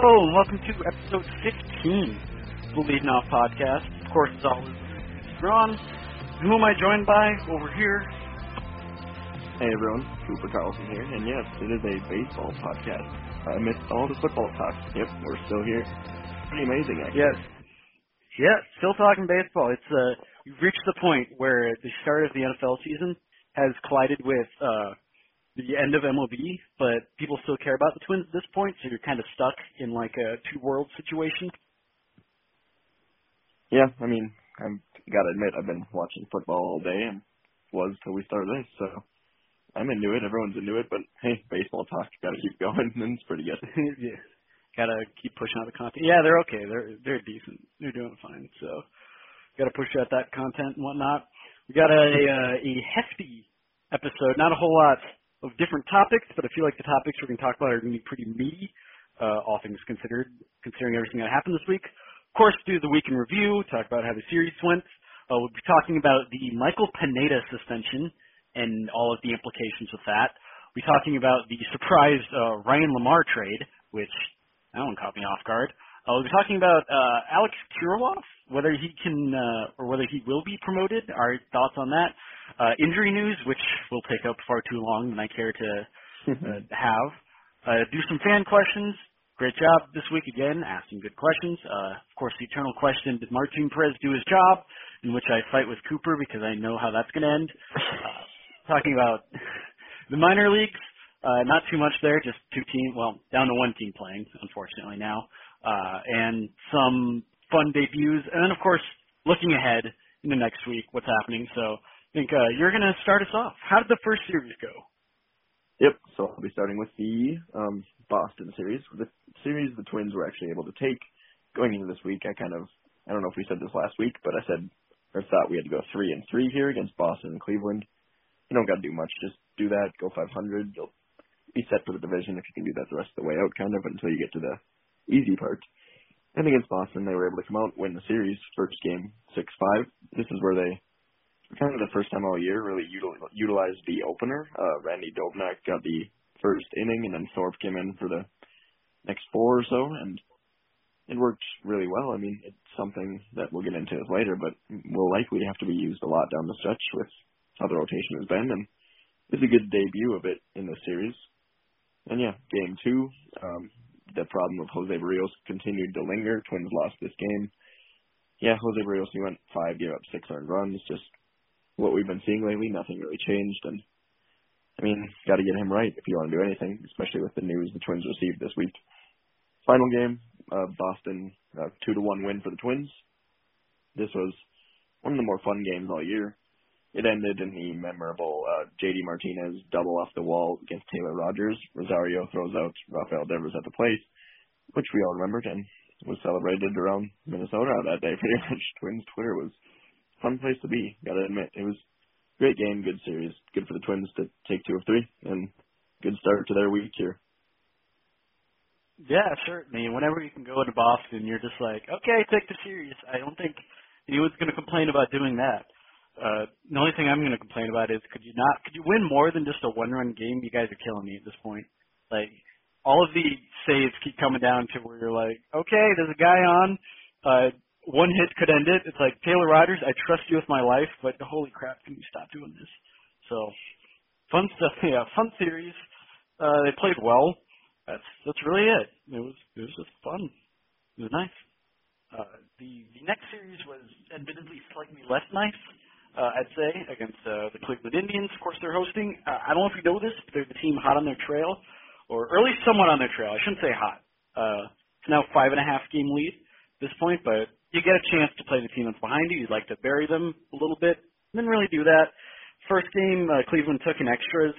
Hello, and welcome to episode 15 of the Leading Off Podcast. Of course, as always, Ron. Who am I joined by over here? Hey everyone, Cooper Carlson here, and yes, it is a baseball podcast. I missed all the football talk. Yep, we're still here. Pretty amazing, actually. Yes. Yeah, still talking baseball. It's uh, we've reached the point where the start of the NFL season has collided with uh, the end of MLB, but people still care about the Twins at this point, so you're kind of stuck in like a two-world situation. Yeah, I mean, I've got to admit, I've been watching football all day, and was till we started this, so I'm into it. Everyone's into it, but hey, baseball talk, got to keep going, and it's pretty good. yeah, gotta keep pushing out the content. Yeah, they're okay. They're they're decent. They're doing fine. So, gotta push out that content and whatnot. We got a uh, a hefty episode. Not a whole lot of different topics, but I feel like the topics we're going to talk about are going to be pretty meaty, uh, all things considered, considering everything that happened this week. Of course, do the week in review, talk about how the series went. Uh, we'll be talking about the Michael Pineda suspension and all of the implications with that. We'll be talking about the surprise uh, Ryan LaMarre trade, which that one caught me off guard. Uh, we'll be talking about uh, Alex Kirilloff, whether he can uh, or whether he will be promoted. Our thoughts on that. Uh, injury news, which will take up far too long than I care to uh, have. Uh, do some fan questions. Great job this week again, asking good questions. Uh, of course, the eternal question: Did Martin Perez do his job? In which I fight with Cooper because I know how that's going to end. Uh, talking about the minor leagues. Uh, not too much there, just two teams. Well, down to one team playing, unfortunately now, uh, and some fun debuts, and then of course looking ahead in the next week, what's happening. So I think uh, you're going to start us off. How did the first series go? Yep, so I'll be starting with the um, Boston series. The series the Twins were actually able to take going into this week. I kind of, I don't know if we said this last week, but I said or thought we had to go three and three here against Boston and Cleveland. You don't got to do much. Just do that. Go 500. You'll be set for the division if you can do that the rest of the way out, kind of, until you get to the easy part. And against Boston, they were able to come out win the series. First game, six five. This is where they kind of the first time all year really util- utilized the opener. Uh, Randy Dobnak got the first inning, and then Thorpe came in for the next four or so, and it worked really well. I mean, it's something that we'll get into later, but will likely have to be used a lot down the stretch with how the rotation has been, and it's a good debut of it in this series. And yeah, game two, um, the problem of Jose Berrios continued to linger. Twins lost this game. Yeah, Jose Berrios, he went five, gave up six earned runs, just what we've been seeing lately. Nothing really changed, and I mean, got to get him right if you want to do anything, especially with the news the Twins received this week. Final game, uh, Boston uh, two to one win for the Twins. This was one of the more fun games all year. It ended in the memorable uh, JD Martinez double off the wall against Taylor Rogers. Rosario throws out Rafael Devers at the plate, which we all remembered and was celebrated around Minnesota that day. Pretty much, Twins Twitter was a fun place to be. Got to admit, it was a great game, good series, good for the Twins to take two of three, and good start to their week here. Yeah, certainly. Whenever you can go into Boston, you're just like, okay, take the series. I don't think anyone's going to complain about doing that. Uh, the only thing I'm going to complain about is could you not could you win more than just a one run game? You guys are killing me at this point. Like all of the saves keep coming down to where you're like, okay, there's a guy on, uh, one hit could end it. It's like Taylor Rogers, I trust you with my life, but holy crap, can you stop doing this? So fun stuff. Yeah, fun series. Uh, they played well. That's that's really it. It was it was just fun. It was nice. Uh, the the next series was admittedly slightly less nice. Uh, I'd say, against uh, the Cleveland Indians. Of course, they're hosting. Uh, I don't know if you know this, but they're the team hot on their trail, or, at least somewhat on their trail. I shouldn't say hot. Uh, it's now five and a half game lead at this point, but you get a chance to play the team that's behind you. You'd like to bury them a little bit. Didn't really do that. First game, uh, Cleveland took in extras.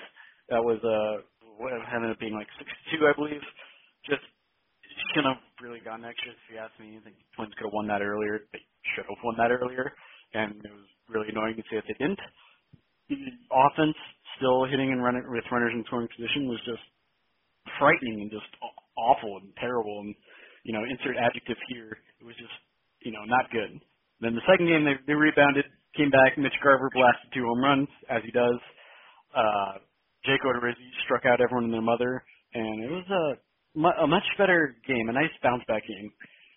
That was uh, what ended up being like 6-2, I believe. Just shouldn't have really gotten extras if you ask me. I think Twins could have won that earlier. They should have won that earlier, and it was really annoying to see that they didn't. The offense still hitting and running with runners in scoring position was just frightening and just awful and terrible. And you know, insert adjective here. It was just you know not good. Then the second game they they rebounded, came back. Mitch Garver blasted two home runs as he does. Uh, Jake Odorizzi struck out everyone and their mother, and it was a a much better game, a nice bounce back game.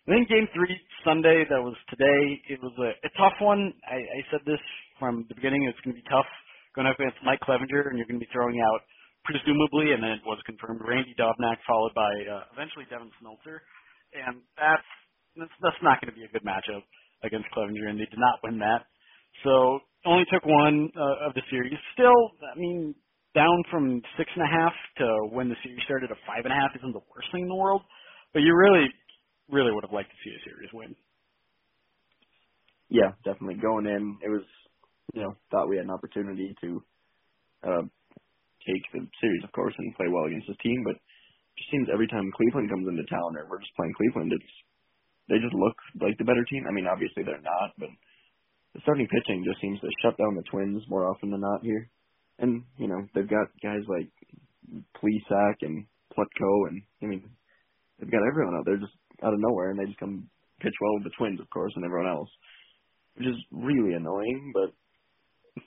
And then game three, Sunday, that was today, it was a, a tough one. I, I said this from the beginning, it's going to be tough going up against Mike Clevinger, and you're going to be throwing out, presumably, and then it was confirmed, Randy Dobnak, followed by uh, eventually Devin Smeltzer. And that's, that's, that's not going to be a good matchup against Clevinger, and they did not win that. So only took one uh, of the series. Still, I mean, down from six and a half to when the series started to five and a half isn't the worst thing in the world. But you really really would have liked to see a series win. Yeah, definitely. Going in, it was, you know, thought we had an opportunity to uh, take the series, of course, and play well against this team. But it just seems every time Cleveland comes into town, or we're just playing Cleveland, it's they just look like the better team. I mean, obviously they're not, but the starting pitching just seems to shut down the Twins more often than not here. And you know, they've got guys like Plesac and Plutko, and I mean, they've got everyone out there just out of nowhere, and they just come pitch well with the Twins, of course, and everyone else, which is really annoying. But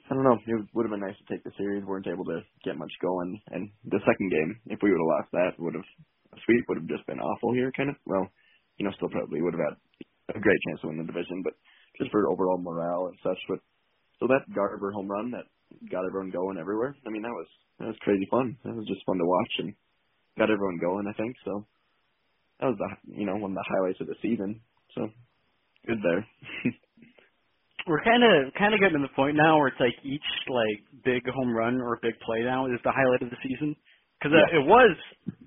I don't know. It would have been nice to take the series. weren't able to get much going, and the second game, if we would have lost that, would have a sweep would have just been awful here. Kind of. Well, you know, still probably would have had a great chance to win the division, but just for overall morale and such. But so that Garver home run that got everyone going everywhere. I mean, that was that was crazy fun. That was just fun to watch and got everyone going. I think so that was the you know one of the highlights of the season. So good there. We're kind of kind of getting to the point now where it's like each like big home run or big play now is the highlight of the season. Because uh, yeah. it was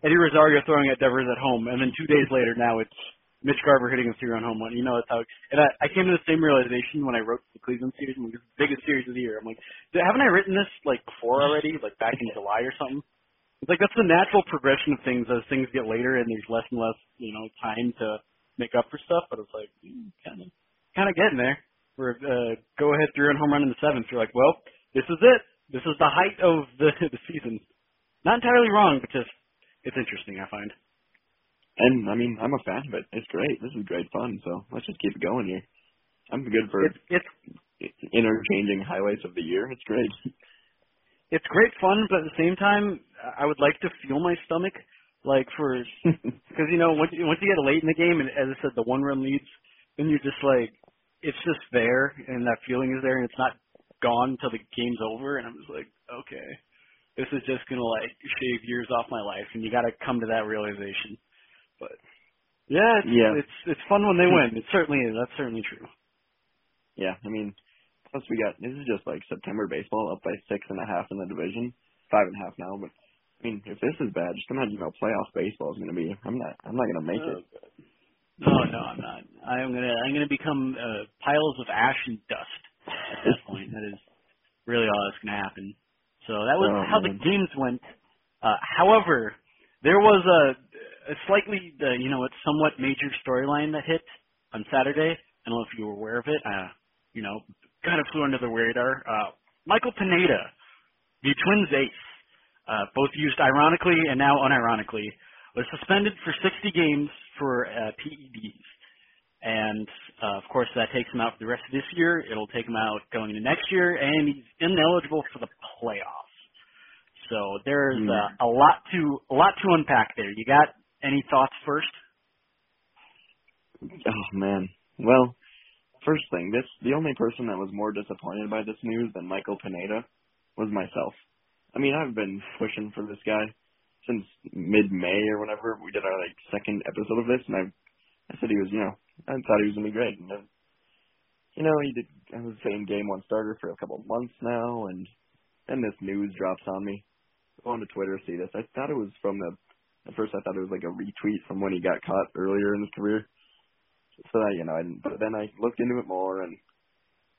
Eddie Rosario throwing at Devers at home, and then two days later now it's Mitch Garver hitting a three-run home run. You know that's how. And I, I came to the same realization when I wrote the Cleveland series, the biggest series of the year. I'm like, haven't I written this like before already, like back in July or something? It's like that's the natural progression of things as things get later and there's less and less, you know, time to make up for stuff. But it's like kind of kind of getting there. We're uh, go ahead through and home run in the seventh. You're like, well, this is it. This is the height of the the season. Not entirely wrong, but just it's interesting. I find. And I mean, I'm a fan of it. It's great. This is great fun. So let's just keep it going here. I'm good for it's, it's interchanging highlights of the year. It's great. it's great fun, but at the same time, I would like to feel my stomach, like for because you know once you, once you get late in the game, and as I said, the one run leads, then you're just like it's just there, and that feeling is there, and it's not gone until the game's over, and I'm just like, okay, this is just gonna like shave years off my life, and you got to come to that realization. But yeah, it's, yeah, it's it's fun when they win. It certainly is. That's certainly true. Yeah, I mean, Plus, we got this is just like September baseball, up by six and a half in the division, five and a half now. But I mean, if this is bad, just imagine how playoff baseball is going to be. I'm not, I'm not going to make oh, it. No, no, I'm not. I'm gonna, I'm gonna become uh, piles of ash and dust at this point. That is really all that's gonna happen. So that was oh, how man. the games went. Uh, however, there was a, a slightly, uh, you know, a somewhat major storyline that hit on Saturday. I don't know if you were aware of it. Uh, you know, kind of flew under the radar. Uh, Michael Pineda, the Twins ace, uh, both used ironically and now unironically, was suspended for 60 games for uh, PEDs. And uh, of course, that takes him out for the rest of this year. It'll take him out going into next year, and he's ineligible for the playoffs. So there's Mm. uh, a lot to a lot to unpack there. You got any thoughts first? Oh man. Well, first thing, this the only person that was more disappointed by this news than Michael Pineda was myself. I mean, I've been pushing for this guy since mid-May or whenever we did our like second episode of this, and I, I said he was, you know, I thought he was gonna be great. And then you know, he did. I was saying game one starter for a couple of months now, and then this news drops on me. Go on to Twitter, see this. I thought it was from the. At first, I thought it was like a retweet from when he got caught earlier in his career. So that you know, I, but then I looked into it more, and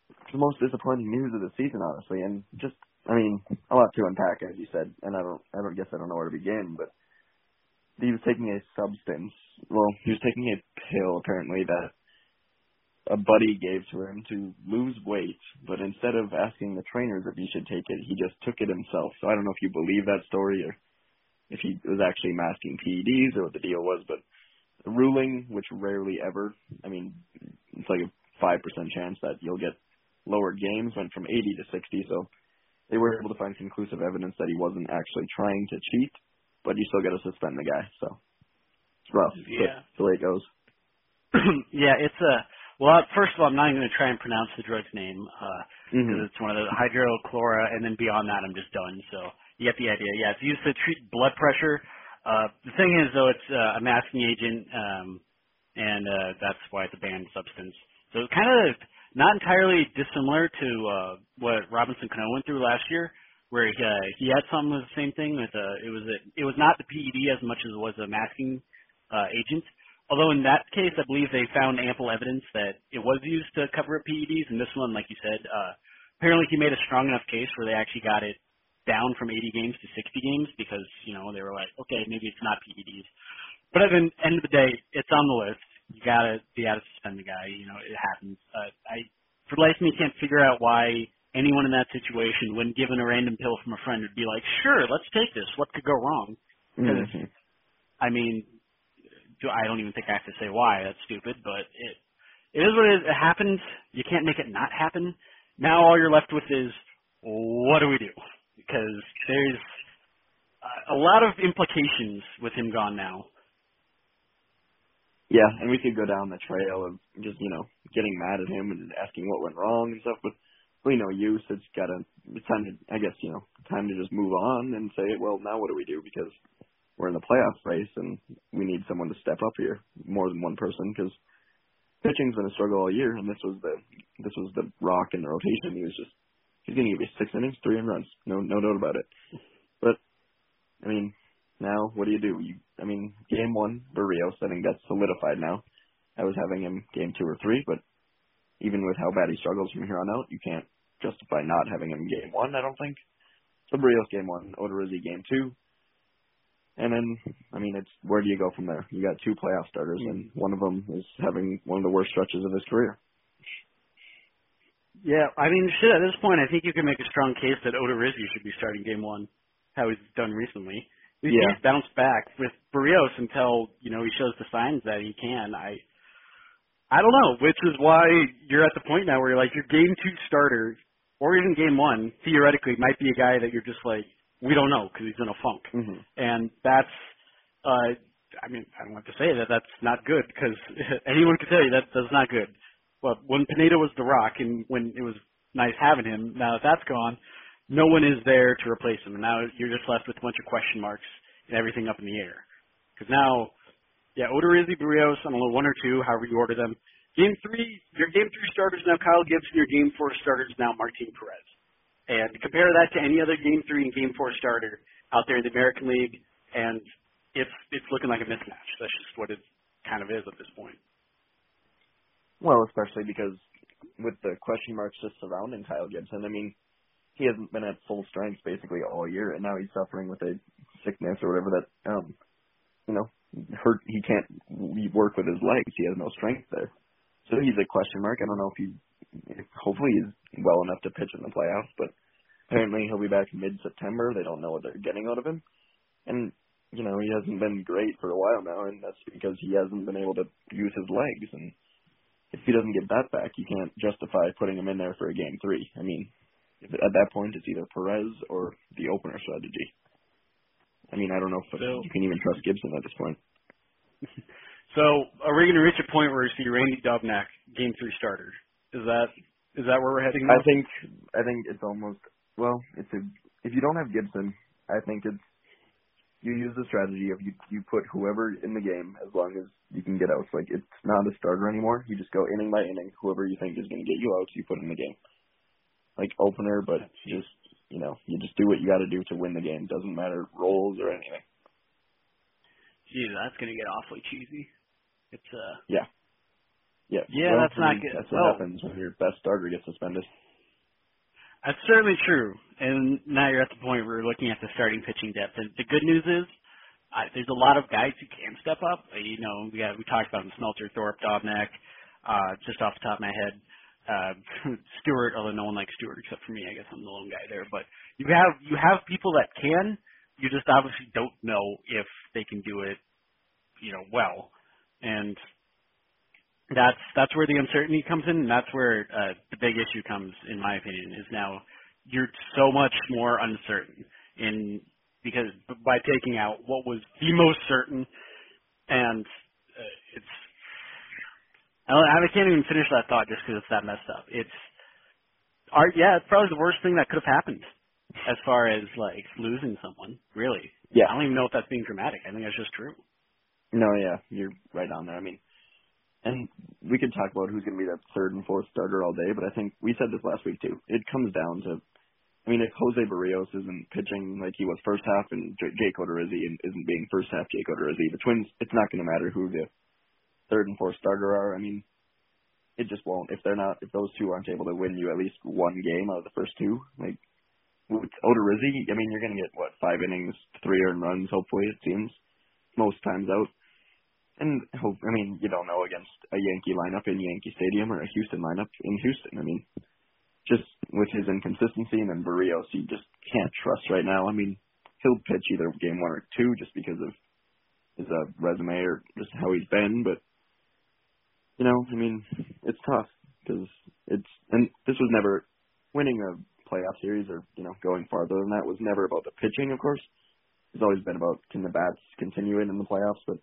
it's the most disappointing news of the season, honestly. And just, I mean, a lot to unpack, as you said. And I don't, I don't guess I don't know where to begin, but he was taking a substance. Well, he was taking a pill apparently that a buddy gave to him to lose weight, but instead of asking the trainers if he should take it, he just took it himself. So I don't know if you believe that story or if he was actually masking PEDs or what the deal was, but ruling, which rarely ever, I mean, it's like a 5% chance that you'll get lower games, went from 80 to 60, so they were able to find conclusive evidence that he wasn't actually trying to cheat, but you still got to suspend the guy, so it's rough. Yeah. The way it goes. yeah, it's a well, first of all, I'm not even going to try and pronounce the drug's name because uh, Mhm. it's one of the hydrochlora, and then beyond that, I'm just done. So you get the idea. Yeah, it's used to treat blood pressure. Uh, the thing is, though, it's uh, a masking agent, um, and uh, that's why it's a banned substance. So it's kind of not entirely dissimilar to uh, what Robinson Cano went through last year, where he, uh, he had some of the same thing. With uh, it was a, it was not the PED as much as it was a masking uh, agent. Although in that case, I believe they found ample evidence that it was used to cover up PEDs. And this one, like you said, uh, apparently he made a strong enough case where they actually got it down from 80 games to 60 games because you know they were like, okay, maybe it's not PEDs. But at the end of the day, it's on the list. You gotta, you gotta suspend the guy. You know, it happens. Uh, I, for the life of me, can't figure out why anyone in that situation, when given a random pill from a friend, would be like, sure, let's take this. What could go wrong? Because Mhm. I mean, I don't even think I have to say why. That's stupid, but it it is what it is. It happens. You can't make it not happen. Now all you're left with is what do we do? Because there's a- lot of implications with him gone now. Yeah, and we could go down the trail of just, you know, getting mad at him and asking what went wrong and stuff, but really no use. It's gotta, it's time to, I guess, you know, time to just move on and say, well, now what do we do? Because we're in the playoff race and we need someone to step up here, more than one person, because pitching's been a struggle all year, and this was the, this was the rock in the rotation. He was just, he's gonna give you six innings, three in runs. No, no doubt about it. But, I mean, now what do you do? You, I mean, game one, Berrios, I think that's solidified now. I was having him game two or three, but even with how bad he struggles from here on out, you can't justify not having him game one, I don't think. So Berrios game one, Odorizzi game two. And then, I mean, it's where do you go from there? You got two playoff starters, and one of them is having one of the worst stretches of his career. Yeah, I mean, shit. At this point, I think you can make a strong case that Odorizzi should be starting Game One, how he's done recently. He's Yeah. bounced back with Berrios until you know he shows the signs that he can. I, I don't know, which is why you're at the point now where you're like your Game Two starter, or even Game One, theoretically might be a guy that you're just like we don't know because he's in a funk, hmm and that's. uh I mean, I don't have to say that that's not good because anyone can tell you that that's not good well, when Pineda was the rock and when it was nice having him, now that that's gone, no one is there to replace him. And now you're just left with a bunch of question marks and everything up in the air. Because now, yeah, Odorizzi, Berrios, I don't know, one or two, however you order them. Game three, your game three starters now Kyle Gibson, your game four starters now Martin Perez. And compare that to any other game three and game four starter out there in the American League, and it's it's looking like a mismatch. That's just what it kind of is at this point. Well, especially because with the question marks just surrounding Kyle Gibson, I mean, he hasn't been at full strength basically all year, and now he's suffering with a sickness or whatever that, um, you know, hurt. He can't work with his legs. He has no strength there, so he's a question mark. I don't know if he, hopefully, he's well enough to pitch in the playoffs, but apparently he'll be back mid-September. They don't know what they're getting out of him, and you know he hasn't been great for a while now, and that's because he hasn't been able to use his legs and if he doesn't get that back, you can't justify putting him in there for a game three. I mean, if, at that point, it's either Perez or the opener strategy. I mean, I don't know if So- you can even trust Gibson at this point. So are we going to reach a point where we see Randy Dobnak game three starter? Is that is that where we're heading? Now? I think I think it's almost well, it's a if you don't have Gibson, I think it's you use the strategy of you you put whoever in the game as long as you can get out. Like it's not a starter anymore. You just go inning by inning. Whoever you think is going to get you out, you put in the game. Like opener, but just you know you just do what you got to do to win the game. Doesn't matter roles or anything. Gee, that's going to get awfully cheesy. It's uh. Yeah. Yeah. Yeah, well, that's not good. That's what Well- happens when your best starter gets suspended. That's certainly true. And now you're at the point where we're looking at the starting pitching depth. And the good news is, uh, there's a lot of guys who can step up. Uh, You know, we got we talked about Smeltzer, Thorpe, Dobnak, uh, just off the top of my head. Uh, Stewart, although no one likes Stewart except for me, I guess I'm the lone guy there. But you have you have people that can. You just obviously don't know if they can do it, you know, well. And that's that's where the uncertainty comes in, and that's where uh, the big issue comes, in my opinion, is now you're so much more uncertain in because by taking out what was the most certain, and uh, it's I, don't, I can't even finish that thought just because it's that messed up. It's art, yeah, it's probably the worst thing that could have happened as far as like losing someone. Really, Yeah. I don't even know if that's being dramatic. I think that's just true. No, yeah, you're right on there. I mean, and we could talk about who's going to be that third and fourth starter all day, but I think we said this last week too. It comes down to, I mean, if Jose Berrios isn't pitching like he was first half and J- Jake Odorizzi isn't being first half Jake Odorizzi, the Twins, it's not going to matter who the third and fourth starter are. I mean, it just won't. If they're not, if those two aren't able to win you at least one game out of the first two, like with Odorizzi, I mean, you're going to get what five innings, three earned runs, hopefully it seems, most times out. And hope, I mean, you don't know against a Yankee lineup in Yankee Stadium or a Houston lineup in Houston. I mean, just with his inconsistency and then Berrios, you just can't trust right now. I mean, he'll pitch either game one or two just because of his uh, resume or just how he's been. But you know, I mean, it's tough because it's and this was never winning a playoff series or you know going farther than that was never about the pitching. Of course, it's always been about can the bats continue in the playoffs, but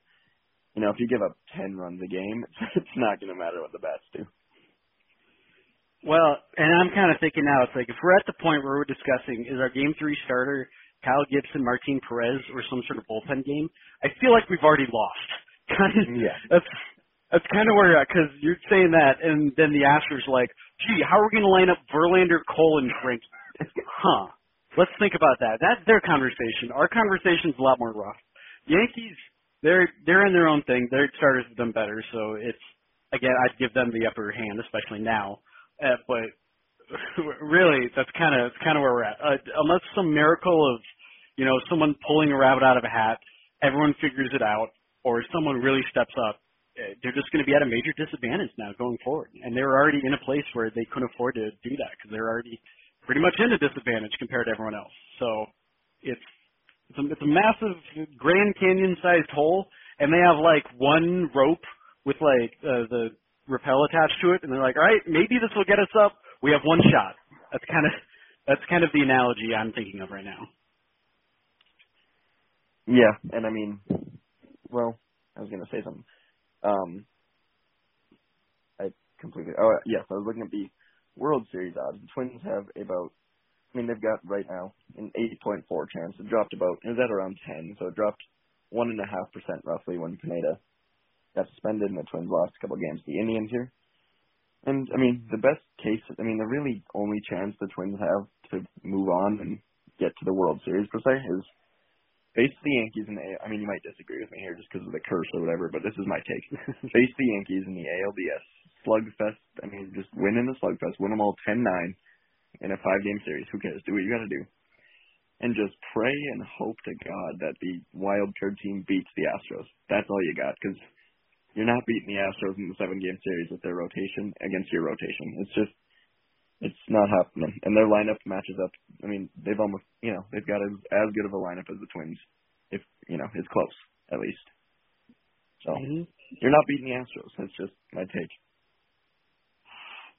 you know, if you give up 10 runs a game, it's, it's not going to matter what the bats do. Well, and I'm kind of thinking now, it's like if we're at the point where we're discussing is our game three starter Kyle Gibson, Martin Perez, or some sort of bullpen game, I feel like we've already lost. Kind of, Yeah. that's that's kind of where you're at because you're saying that, and then the Astros like, gee, how are we going to line up Verlander, Cole, and Greinke? huh? Let's think about that. That's their conversation. Our conversation's a lot more rough. Yankees, they're they're in their own thing. Their starters have done better, so it's again I'd give them the upper hand, especially now. Uh, but really, that's kind of kind of where we're at. Uh, unless some miracle of you know someone pulling a rabbit out of a hat, everyone figures it out, or someone really steps up. uh, They're just going to be at a major disadvantage now going forward, and they're already in a place where they couldn't afford to do that because they're already pretty much in a disadvantage compared to everyone else. So it's it's a, it's a massive Grand Canyon sized hole, and they have like one rope with like uh, the rappel attached to it, and they're like, all right, maybe this will get us up. We have one shot. That's kind of that's kind of the analogy I'm thinking of right now. Yeah, and I mean, well, I was going to say something. Um, I completely. Oh, yes, I was looking at the World Series odds. The Twins have about. I mean, they've got right now an 8.4 chance. It dropped about. It was at around 10, so it dropped one and a half percent roughly when Pineda got suspended and the Twins lost a couple games to the Indians here. And I mean, the best case. I mean, the really only chance the Twins have to move on and get to the World Series per se is face the Yankees in the. I mean, you might disagree with me here just because of the curse or whatever, but this is my take. face the Yankees in the ALDS slugfest. I mean, just win in the slugfest, win them all 10-9 in a five-game series. Who cares? Do what you got to do, and just pray and hope to God that the wild card team beats the Astros. That's all you got because you're not beating the Astros in the seven-game series with their rotation against your rotation. It's just. It's not happening, and their lineup matches up. I mean, they've almost, you know, they've got as, as good of a lineup as the Twins, if you know, it's close at least. So Mm-hmm. you're not beating the Astros. That's just my take.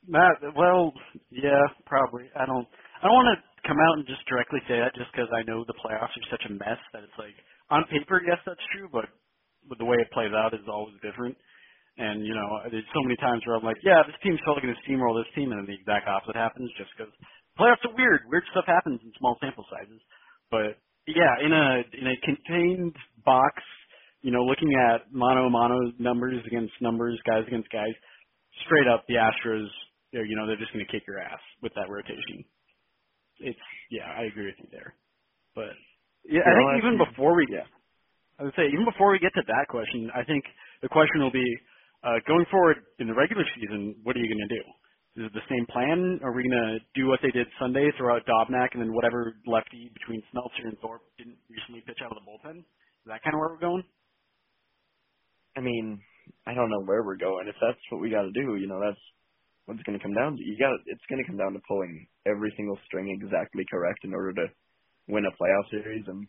Matt, well, yeah, probably. I don't. I don't want to come out and just directly say that just because I know the playoffs are such a mess that it's like on paper, yes, that's true, but but the way it plays out is always different. And you know, there's so many times where I'm like, yeah, this team's totally going to steamroll this team, and then the exact opposite happens just because playoffs are weird. Weird stuff happens in small sample sizes. But Yeah, in a in a contained box, you know, looking at mono mono numbers against numbers, guys against guys, straight up the Astros, you know, they're just going to kick your ass with that rotation. It's yeah, I agree with you there. But yeah, I think even before we yeah. I would say even before we get to that question, I think the question will be uh, going forward in the regular season. What are you going to do? Is it the same plan? Are we going to do what they did Sunday, throw out Dobnak, and then whatever lefty between Smeltzer and Thorpe didn't recently pitch out of the bullpen? Is that kind of where we're going? I mean, I don't know where we're going. If that's what we got to do, you know, that's what it's going to come down to. You got it's going to come down to pulling every single string exactly correct in order to win a playoff series. And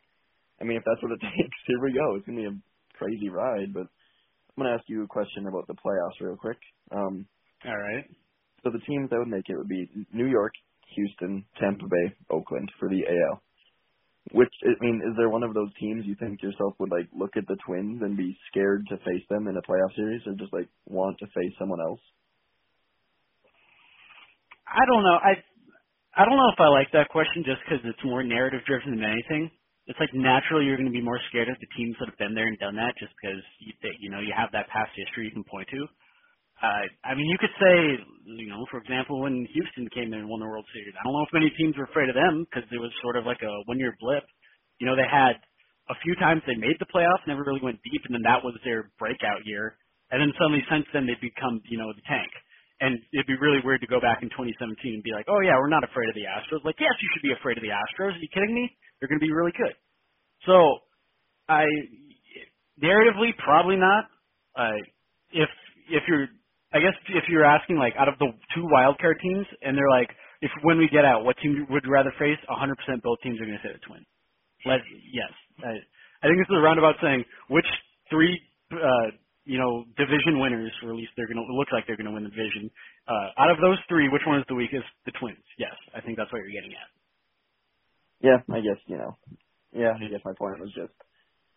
I mean, if that's what it takes, here we go. It's going to be a crazy ride. But I'm going to ask you a question about the playoffs real quick. Um, All right. So the teams that would make it would be New York, Houston, Tampa Bay, Oakland for the AL. Which I mean, is there one of those teams you think yourself would like look at the Twins and be scared to face them in a playoff series, or just like want to face someone else? I don't know. I I don't know if I like that question just because it's more narrative driven than anything. It's like naturally you're going to be more scared of the teams that have been there and done that, just because you you know you have that past history you can point to. Uh, I mean, you could say, you know, for example, when Houston came in and won the World Series, I don't know if many teams were afraid of them because it was sort of like a one-year blip. You know, they had a few times they made the playoffs, never really went deep, and then that was their breakout year. And then suddenly, since then, they've become, you know, the tank. And it'd be really weird to go back in 2017 and be like, oh yeah, we're not afraid of the Astros. Like, yes, you should be afraid of the Astros. Are you kidding me? They're going to be really good. So, I narratively probably not. Uh, if if you're I guess if you're asking like out of the two wildcard teams, and they're like, if when we get out, what team would you rather face? 100% both teams are going to say the Twins. Let yes, I, I think this is a roundabout saying which three, uh, you know, division winners, or at least they're going to look like they're going to win the division. Uh, out of those three, which one is the weakest? The Twins. Yes, I think that's what you're getting at. Yeah, I guess you know. Yeah, I guess my point was just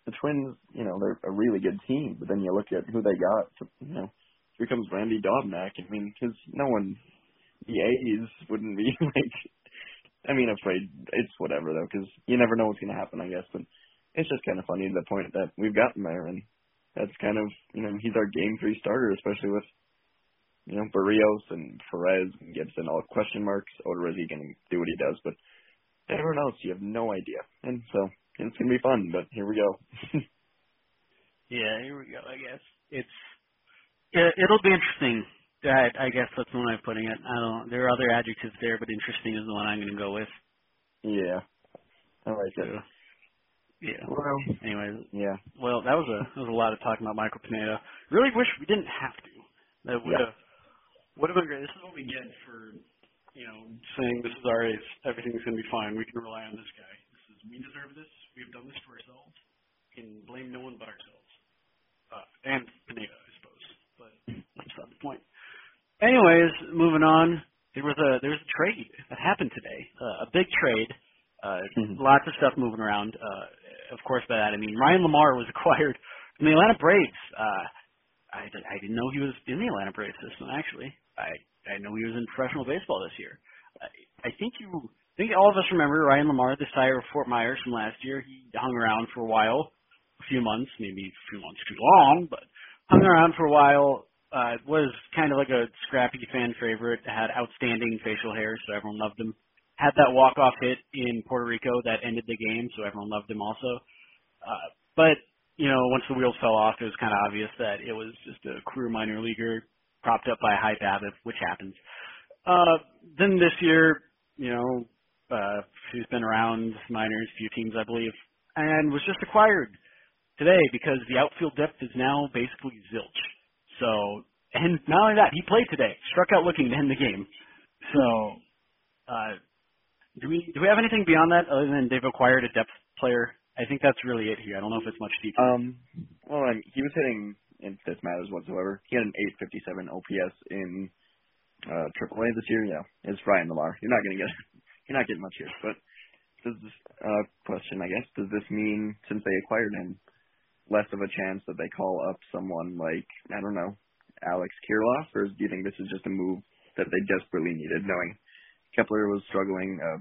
the Twins. You know, they're a really good team, but then you look at who they got. To, you know here comes Randy Dobnak. I mean, because no one, the A's wouldn't be like. I mean, afraid. It's whatever though, because you never know what's gonna happen. I guess, but it's just kind of funny to the point that we've gotten there, and that's kind of you know he's our game three starter, especially with you know Berrios and Perez and Gibson all question marks. Odorizzi can do what he does, but everyone else you have no idea, and so it's gonna be fun. But here we go. yeah, here we go. I guess it's it, it'll be interesting. I, I guess that's one way of putting it. I don't. There are other adjectives there, but interesting is the one I'm going to go with. Yeah, I like it. Yeah. Well, anyway. Yeah. Well, that was a that was a lot of talking about Michael Pineda. Really wish we didn't have to. That would have yeah. would have been great. This is what we get for you know saying this is our ace. Everything's going to be fine. We can rely on this guy. This is we deserve this. We've done this to ourselves. We can blame no one but ourselves. Uh, and Pineda I suppose. but that's not the point. Anyways, moving on. There was a there was a trade that happened today. Uh, a big trade. Uh, mm-hmm. Lots of stuff moving around. Uh, of course, by that I mean Ryan LaMarre was acquired from the Atlanta Braves. Uh, I, I didn't know he was in the Atlanta Braves system. Actually, I I know he was in professional baseball this year. I, I think you I think all of us remember Ryan LaMarre, the sire of Fort Myers from last year. He hung around for a while, a few months, maybe a few months too long, but hung around for a while uh, was kind of like a scrappy fan favorite. Had outstanding facial hair, so everyone loved him. Had that walk off hit in Puerto Rico that ended the game, so everyone loved him also. Uh, but you know, once the wheels fell off, it was kind of obvious that it was just a career minor leaguer propped up by a high BABIP, which happens. Uh, then this year, you know, uh, he's been around minors, few teams, I believe, and was just acquired today because the outfield depth is now basically zilch. So, and not only that, he played today, struck out looking to end the game. So, uh, do we do we have anything beyond that other than they've acquired a depth player? I think that's really it here. I don't know if it's much deeper. Um, well, I mean, he was hitting, if this matters whatsoever, he had an 857 OPS in uh, AAA this year. Yeah, it's Ryan LaMarre. You're not gonna get, you're not getting much here. But does this uh, question, I guess, does this mean since they acquired him, less of a chance that they call up someone like I don't know Alex Kirilloff, or do you think this is just a move that they desperately needed, knowing Kepler was struggling, uh,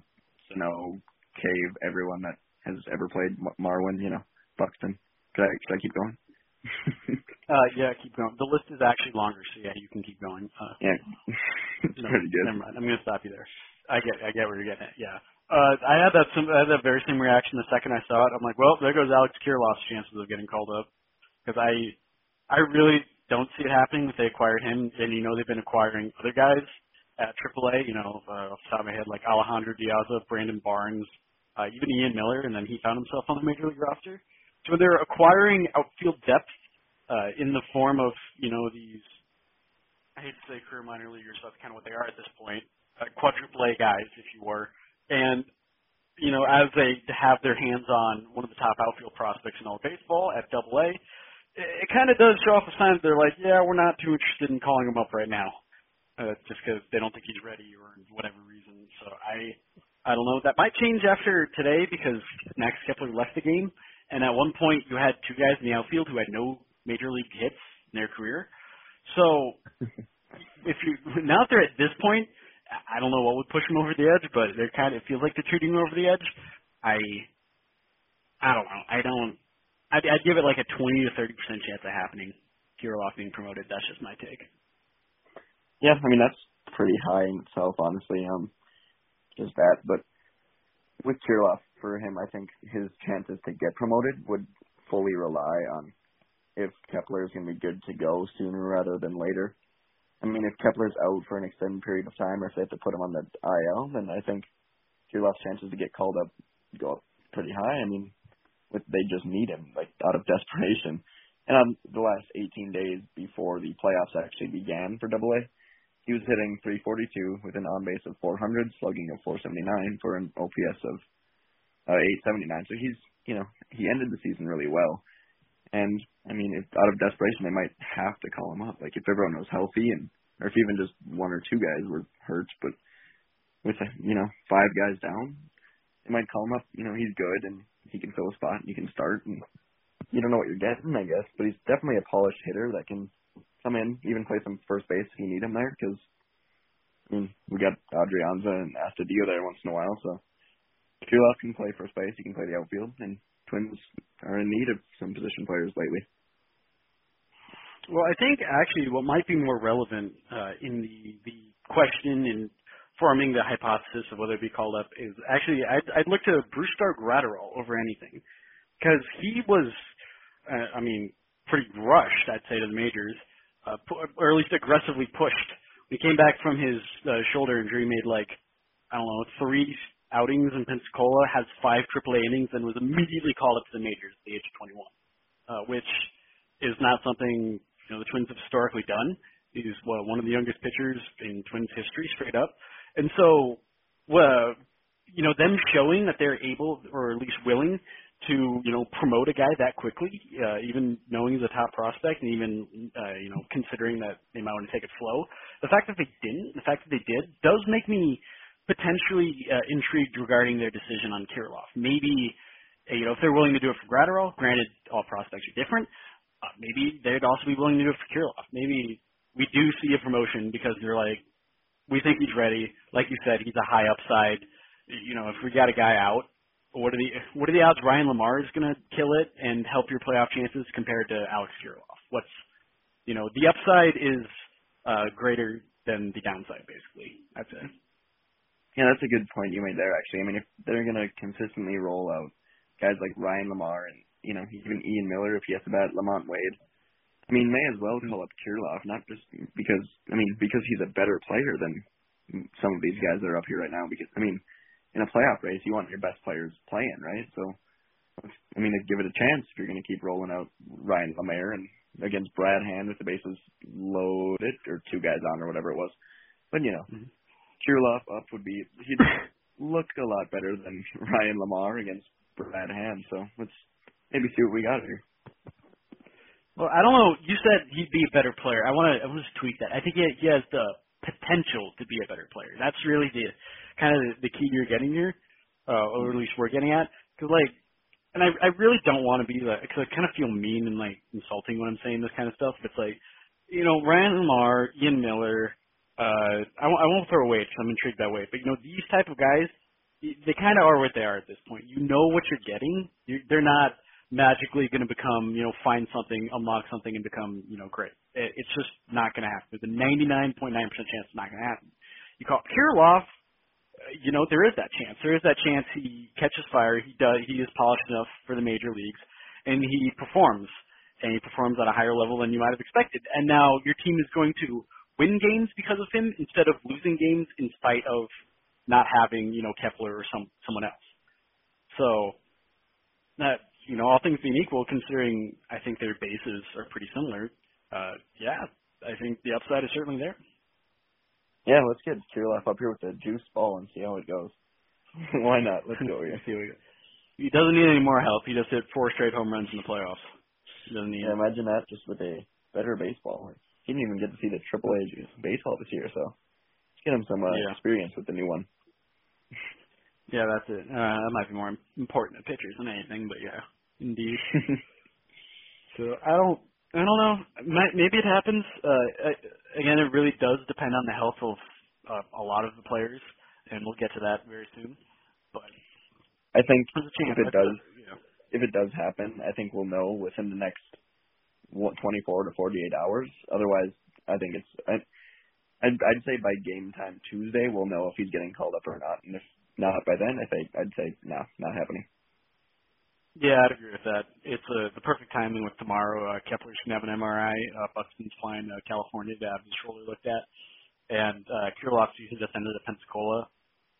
Sano, Cave, everyone that has ever played Marwin. You know, Buxton. Should I should I keep going? uh, yeah, keep going. The list is actually longer, so yeah, you can keep going. Uh, yeah, it's no, pretty good. Never mind. I'm gonna stop you there. I get I get where you're getting at. Yeah. Uh, I had that some, I had that very same reaction the second I saw it. I'm like, well, there goes Alex Kirilloff's chances of getting called up because I I really don't see it happening if they acquired him. And you know they've been acquiring other guys at AAA. You know, uh, off the top of my head, like Alejandro De Aza, Brandon Barnes, uh, even Ian Miller, and then he found himself on the major league roster. So they're acquiring outfield depth uh, in the form of you know these. I hate to say career minor leaguers, but that's kind of what they are at this point. Uh, quadruple A guys, if you were, and you know as they have their hands on one of the top outfield prospects in all of baseball at Double A, it, it kind of does show off a sign that they're like, yeah, we're not too interested in calling him up right now uh, just because they don't think he's ready or whatever reason. So I I don't know. That might change after today because Max Kepler left the game, and at one point you had two guys in the outfield who had no major league hits in their career. So if you now that they're at this point, I don't know what would push them over the edge, but they're kind of it feels like they're shooting over the edge. I I don't know. I don't. I'd, I'd give it like a 20 to 30 percent chance of happening. Kirilloff being promoted. That's just my take. Yeah, I mean that's pretty high in itself, honestly. Um, just that, but with Kirilloff, for him, I think his chances to get promoted would fully rely on if Kepler is going to be good to go sooner rather than later. I mean, if Kepler's out for an extended period of time, or if they have to put him on the IL, then I think Kirilloff's chances to get called up go up pretty high. I mean, they just need him like out of desperation. And on the last 18 days before the playoffs actually began for Double A, he was hitting 342 with an on base of 400, slugging of 479 for an OPS of uh, 879. So he's, you know, he ended the season really well. And I mean, if out of desperation, they might have to call him up. Like if everyone was healthy, and or if even just one or two guys were hurt, but with you know five guys down, they might call him up. You know, he's good and he can fill a spot and he can start. And you don't know what you're getting, I guess, but he's definitely a polished hitter that can come in, even play some first base if you need him there. Because I mean, we got Adrianza and Astudillo there once in a while, so Kirilloff can play first base. He can play the outfield, and Twins are in need of some position players lately. Well, I think actually what might be more relevant uh, in the the question in forming the hypothesis of whether it be called up is actually I'd, I'd look to Brusdar Graterol over anything because he was, uh, I mean, pretty rushed I'd say to the majors uh, or at least aggressively pushed. When he came back from his uh, shoulder injury, made like I don't know three outings in Pensacola, has five AAA innings, and was immediately called up to the majors at the age of 21, uh, which is not something you know the Twins have historically done. He's well, one of the youngest pitchers in Twins history, straight up. And so, well, you know, them showing that they're able, or at least willing, to you know promote a guy that quickly, uh, even knowing he's a top prospect, and even uh, you know considering that they might want to take it slow. The fact that they didn't, the fact that they did, does make me potentially uh, intrigued regarding their decision on Kirilloff. Maybe uh, you know if they're willing to do it for Graterol, granted all prospects are different. Uh, maybe they'd also be willing to do it for Kirilloff. Maybe we do see a promotion because they're like, we think he's ready. Like you said, he's a high upside. You know, if we got a guy out what are the what are the odds Ryan LaMarre is going to kill it and help your playoff chances compared to Alex Kirilloff? What's you know the upside is uh, greater than the downside, basically. That's it. Yeah, that's a good point you made there. Actually, I mean, if they're going to consistently roll out guys like Ryan LaMarre and you know even Ian Miller if he has to bat LaMonte Wade, I mean, may as well call up Kirilloff, not just because I mean because he's a better player than some of these guys that are up here right now. Because I mean in a playoff race, you want your best players playing, right? So, I mean, give it a chance if you're going to keep rolling out Ryan LaMarre and against Brad Hand with the bases loaded or two guys on or whatever it was. But you know, mm-hmm. Up would be he'd look a lot better than Ryan LaMarre against Brad Hand. So let's maybe see what we got here. Well, I don't know. You said he'd be a better player. I want to. I want to tweak that. I think he, he has the potential to be a better player. That's really the kind of the, the key you're getting here, uh, or at least we're getting at. Because like, and I I really don't want to be like, because I kind of feel mean and like insulting when I'm saying this kind of stuff. But it's like, you know, Ryan LaMarre, Ian Miller. Uh, I, I won't throw away because I'm intrigued that way. But you know, these type of guys, they kind of are what they are at this point. You know what you're getting. you they're not magically going to become, you know, find something, unlock something, and become, you know, great. It, it's just not going to happen. There's a 99.9% chance it's not going to happen. You call Kirilloff, you know, there is that chance. There is that chance he catches fire. He does. He is polished enough for the major leagues, and he performs, and he performs at a higher level than you might have expected. And now your team is going to win games because of him instead of losing games in spite of not having, you know, Kepler or some someone else. So that you know, all things being equal, considering I think their bases are pretty similar, uh, yeah, I think the upside is certainly there. Yeah, let's get Kirilloff up here with the juice ball and see how it goes. Why not? Let's go here. see go. He doesn't need any more help. He just hit four straight home runs in the playoffs. He doesn't need. Yeah, imagine that just with a better baseball. He didn't even get to see the Triple A baseball this year, so let's get him some uh, yeah. experience with the new one. Yeah, that's it. Uh, that might be more important to pitchers than anything, but yeah, indeed. so I don't, I don't know. Maybe it happens. Uh, again, it really does depend on the health of uh, a lot of the players, and we'll get to that very soon. But I think if it does, yeah. if it does happen, I think we'll know within the next 24 to 48 hours. Otherwise, I think it's. I, I'd, I'd say by game time Tuesday, we'll know if he's getting called up or not. And if not by then, I think I'd say no, not happening. Yeah, I'd agree with that. It's uh, the perfect timing with tomorrow. Uh, Kepler's gonna have an MRI. Uh, Buxton's flying to California to have his shoulder looked at, and uh, Kirilloff's season just ended at Pensacola.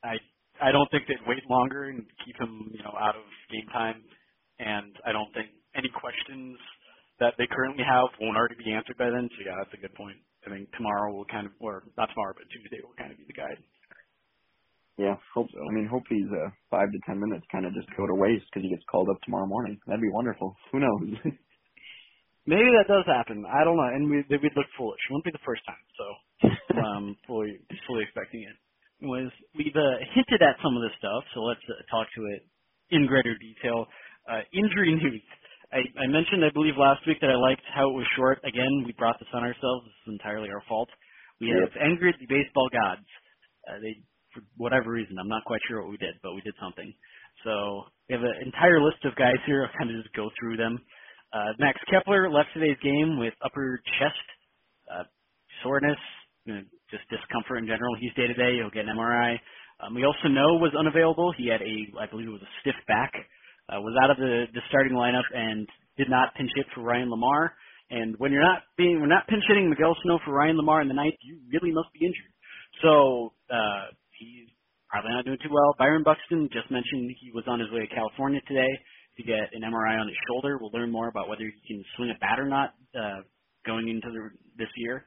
I I don't think they'd wait longer and keep him, you know, out of game time. And I don't think any questions that they currently have won't already be answered by then. So yeah, that's a good point. I think tomorrow will kind of, or not tomorrow, but Tuesday will kind of be the guide. Yeah, hope so. I mean, hope these uh, five to ten minutes kind of just go to waste because he gets called up tomorrow morning. That'd be wonderful. Who knows? Maybe that does happen. I don't know, and we we'd look foolish. It won't be the first time, so um, fully fully expecting it. Was we've uh, hinted at some of this stuff, so let's uh, talk to it in greater detail. Uh, injury news. I, I mentioned, I believe, last week that I liked how it was short. Again, we brought this on ourselves. This is entirely our fault. We have angered the baseball gods. Uh, they for whatever reason. I'm not quite sure what we did, but we did something. So we have an entire list of guys here. I'll kind of just go through them. Uh, Max Kepler left today's game with upper chest uh, soreness, you know, just discomfort in general. He's day to day. He'll get an MRI. Um, we also know was unavailable. He had a, I believe it was a stiff back. Uh, was out of the, the starting lineup and did not pinch hit for Ryan LaMarre. And when you're not being, we're not pinch hitting Miguel Sano for Ryan LaMarre in the ninth, you really must be injured. So uh, he's probably not doing too well. Byron Buxton just mentioned he was on his way to California today to get an MRI on his shoulder. We'll learn more about whether he can swing a bat or not uh, going into the, this year.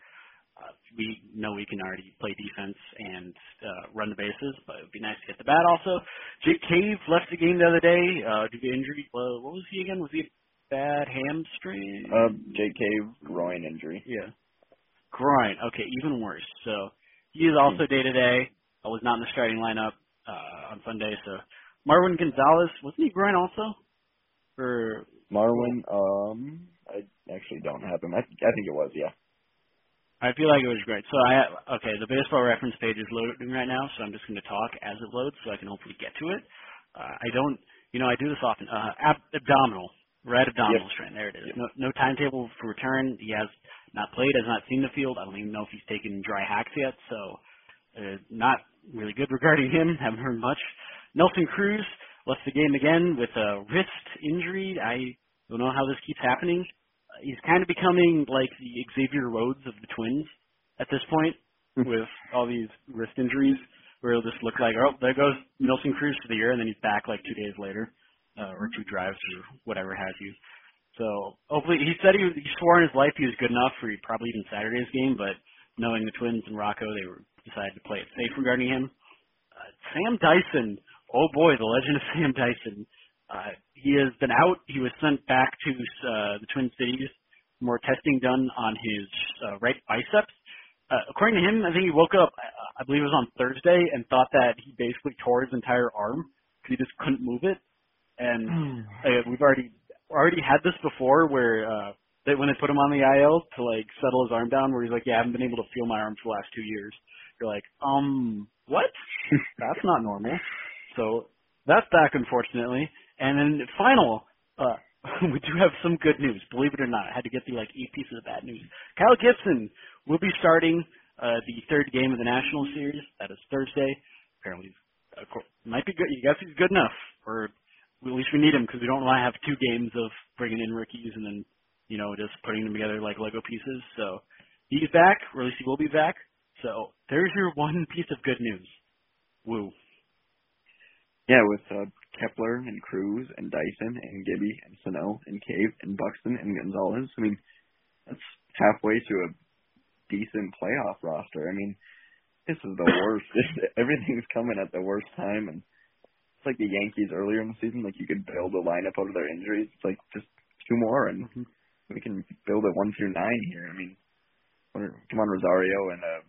Uh, we know we can already play defense and uh, run the bases, but it would be nice to get the bat also. Jake Cave left the game the other day uh, due to injury. Uh, what was he again? Was he a bad hamstring? Uh, Jake Cave groin injury. Yeah, groin. Okay, even worse. So he is also day to day. I was not in the starting lineup uh, on Sunday. So Marwin Gonzalez wasn't he groin also? Or Marwin, um, I actually don't have him. I, I think it was, yeah. I feel like it was great. So I okay, the baseball reference page is loading right now, so I'm just going to talk as it loads, so I can hopefully get to it. Uh, I don't, you know, I do this often. Uh, ab- abdominal, right abdominal yep. strain. There it is. Yep. No, no timetable for return. He has not played, has not seen the field. I don't even know if he's taken dry hacks yet. So, uh, not really good regarding him. Haven't heard much. Nelson Cruz left the game again with a wrist injury. I don't know how this keeps happening. He's kind of becoming like the Xavier Rhodes of the Twins at this point hmm. with all these wrist injuries where it'll just look like, oh, there goes Nelson Cruz for the year, and then he's back like two days later, uh, or two drives or whatever have you. So hopefully, he said he, he swore in his life he was good enough for probably even Saturday's game, but knowing the Twins and Rocco, they were decided to play it safe regarding him. Uh, Sam Dyson, oh boy, the legend of Sam Dyson. Uh, he has been out. He was sent back to uh, the Twin Cities. More testing done on his uh, right biceps. Uh, according to him, I think he woke up, I believe it was on Thursday, and thought that he basically tore his entire arm because he just couldn't move it. And hmm. uh, we've already already had this before, where uh, they, when they put him on the IL to like settle his arm down, where he's like, "Yeah, I haven't been able to feel my arm for the last two years." You're like, um, what? That's not normal. So that's back, unfortunately. And then final, uh, we do have some good news. Believe it or not, I had to get through like eight pieces of bad news. Kyle Gibson will be starting uh, the third game of the National Series. That is Thursday. Apparently, of course, might be good. You guess he's good enough, or at least we need him because we don't want to have two games of bringing in rookies and then you know just putting them together like Lego pieces. So he's back, or at least he will be back. So there's your one piece of good news. Woo. Yeah, with uh, Kepler and Cruz and Dyson and Gibby and Sano and Cave and Buxton and Gonzalez. I mean, that's halfway to a decent playoff roster. I mean, this is the worst. Everything's coming at the worst time, and it's like the Yankees earlier in the season. Like you could build a lineup out of their injuries. It's like just two more, and mm-hmm. we can build a one through nine here. I mean, come on, Rosario and uh,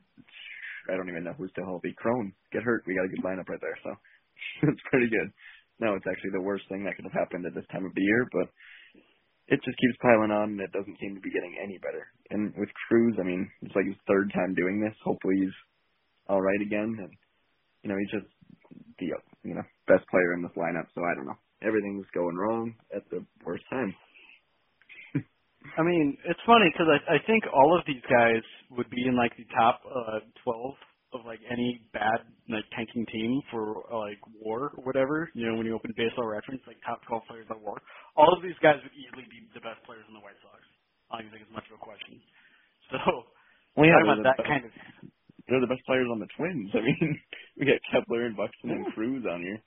I don't even know who's still healthy. Cron get hurt. We got a good lineup right there, so it's pretty good. No, it's actually the worst thing that could have happened at this time of the year, but it just keeps piling on and it doesn't seem to be getting any better. And with Cruz, I mean, it's like his third time doing this. Hopefully he's all right again. And you know, he's just the you know best player in this lineup. So I don't know. Everything's going wrong at the worst time. I mean, it's funny because I, I think all of these guys would be in like the top uh, 12 of like any bad like tanking team for uh, like war or whatever. You know, when you open baseball reference, like top 12 players on war, all of these guys would easily be the best players in the White Sox. I don't even think it's much of a question. So, well, yeah, talking about that best, kind of. They're the best players on the Twins. I mean, we got Kepler and Buxton yeah. and Cruz on here.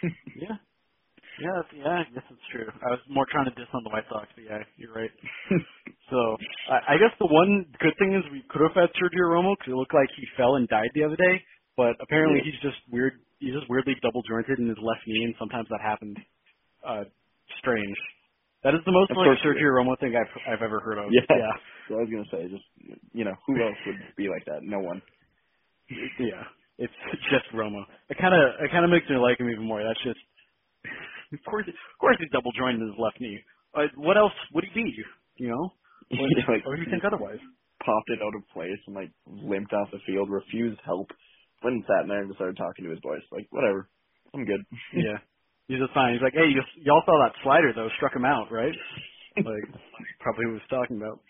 yeah, yeah, yeah, I guess it's true. I was more trying to diss on the White Sox, but yeah, you're right. so I, I guess the one good thing is we could have had Sergio Romo because it looked like he fell and died the other day, but apparently he's just weird. He's just weirdly double jointed in his left knee, and sometimes that happened. Uh, strange. That is the most of like Sergio Romo thing I've I've ever heard of. Yeah. yeah. So I was gonna say, just you know, who else would be like that? No one. Yeah, it's just Romo. It kind of it kind of makes me like him even more. That's just of course, of course, he's double jointed in his left knee. Uh, what else would he be? You know, what, yeah, like, what do you think otherwise? Popped it out of place and like limped off the field, refused help. Went and sat in there and started talking to his boys. Like, whatever, I'm good. yeah, he's just fine. He's like, hey, you, y'all saw that slider though, struck him out, right? like, probably was talking about.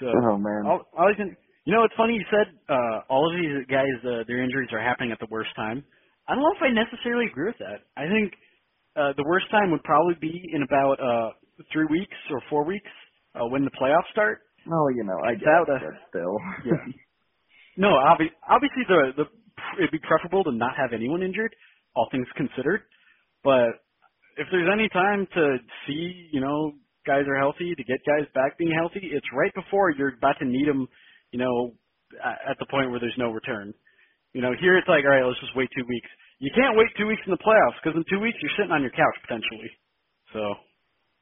So, oh man. All can, you know, it's funny you said uh, all of these guys, uh, their injuries are happening at the worst time. I don't know if I necessarily agree with that. I think uh, the worst time would probably be in about uh, three weeks or four weeks uh, when the playoffs start. Oh, you know, I get that, uh, still. yeah. No, obvi- obviously the the it'd be preferable to not have anyone injured, all things considered. But if there's any time to see, you know, guys are healthy, to get guys back being healthy, it's right before you're about to need them, you know, at the point where there's no return. You know, here it's like, all right, let's just wait two weeks. You can't wait two weeks in the playoffs because in two weeks you're sitting on your couch potentially. So.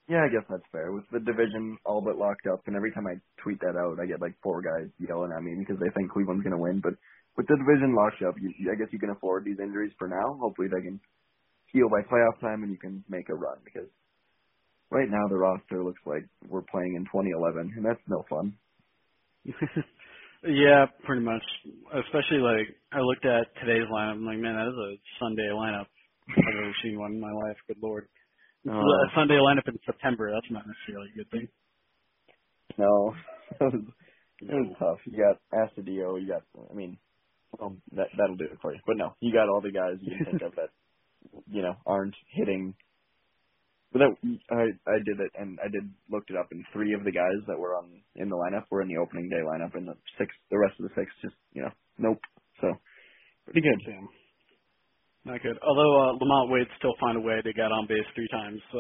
Yeah, I guess that's fair. With the division all but locked up, and every time I tweet that out, I get like four guys yelling at me because they think Cleveland's going to win. But with the division locked up, you, I guess you can afford these injuries for now. Hopefully they can heal by playoff time and you can make a run because right now the roster looks like we're playing in 2011, and that's no fun. Yeah, pretty much. Especially like I looked at today's lineup. I'm like, man, that is a Sunday lineup. I've ever seen one in my life. Good lord. A oh. Sunday lineup in September. That's not necessarily a good thing. No, it was, it was tough. You got Astudillo. You got. I mean, well, that that'll do it for you. But no, you got all the guys you can think of that you know aren't hitting but that, I I did it and I did looked it up and three of the guys that were on in the lineup were in the opening day lineup and the six the rest of the six just you know nope so pretty good Sam. Not good. Although uh, LaMonte Wade still find a way to get on base three times, so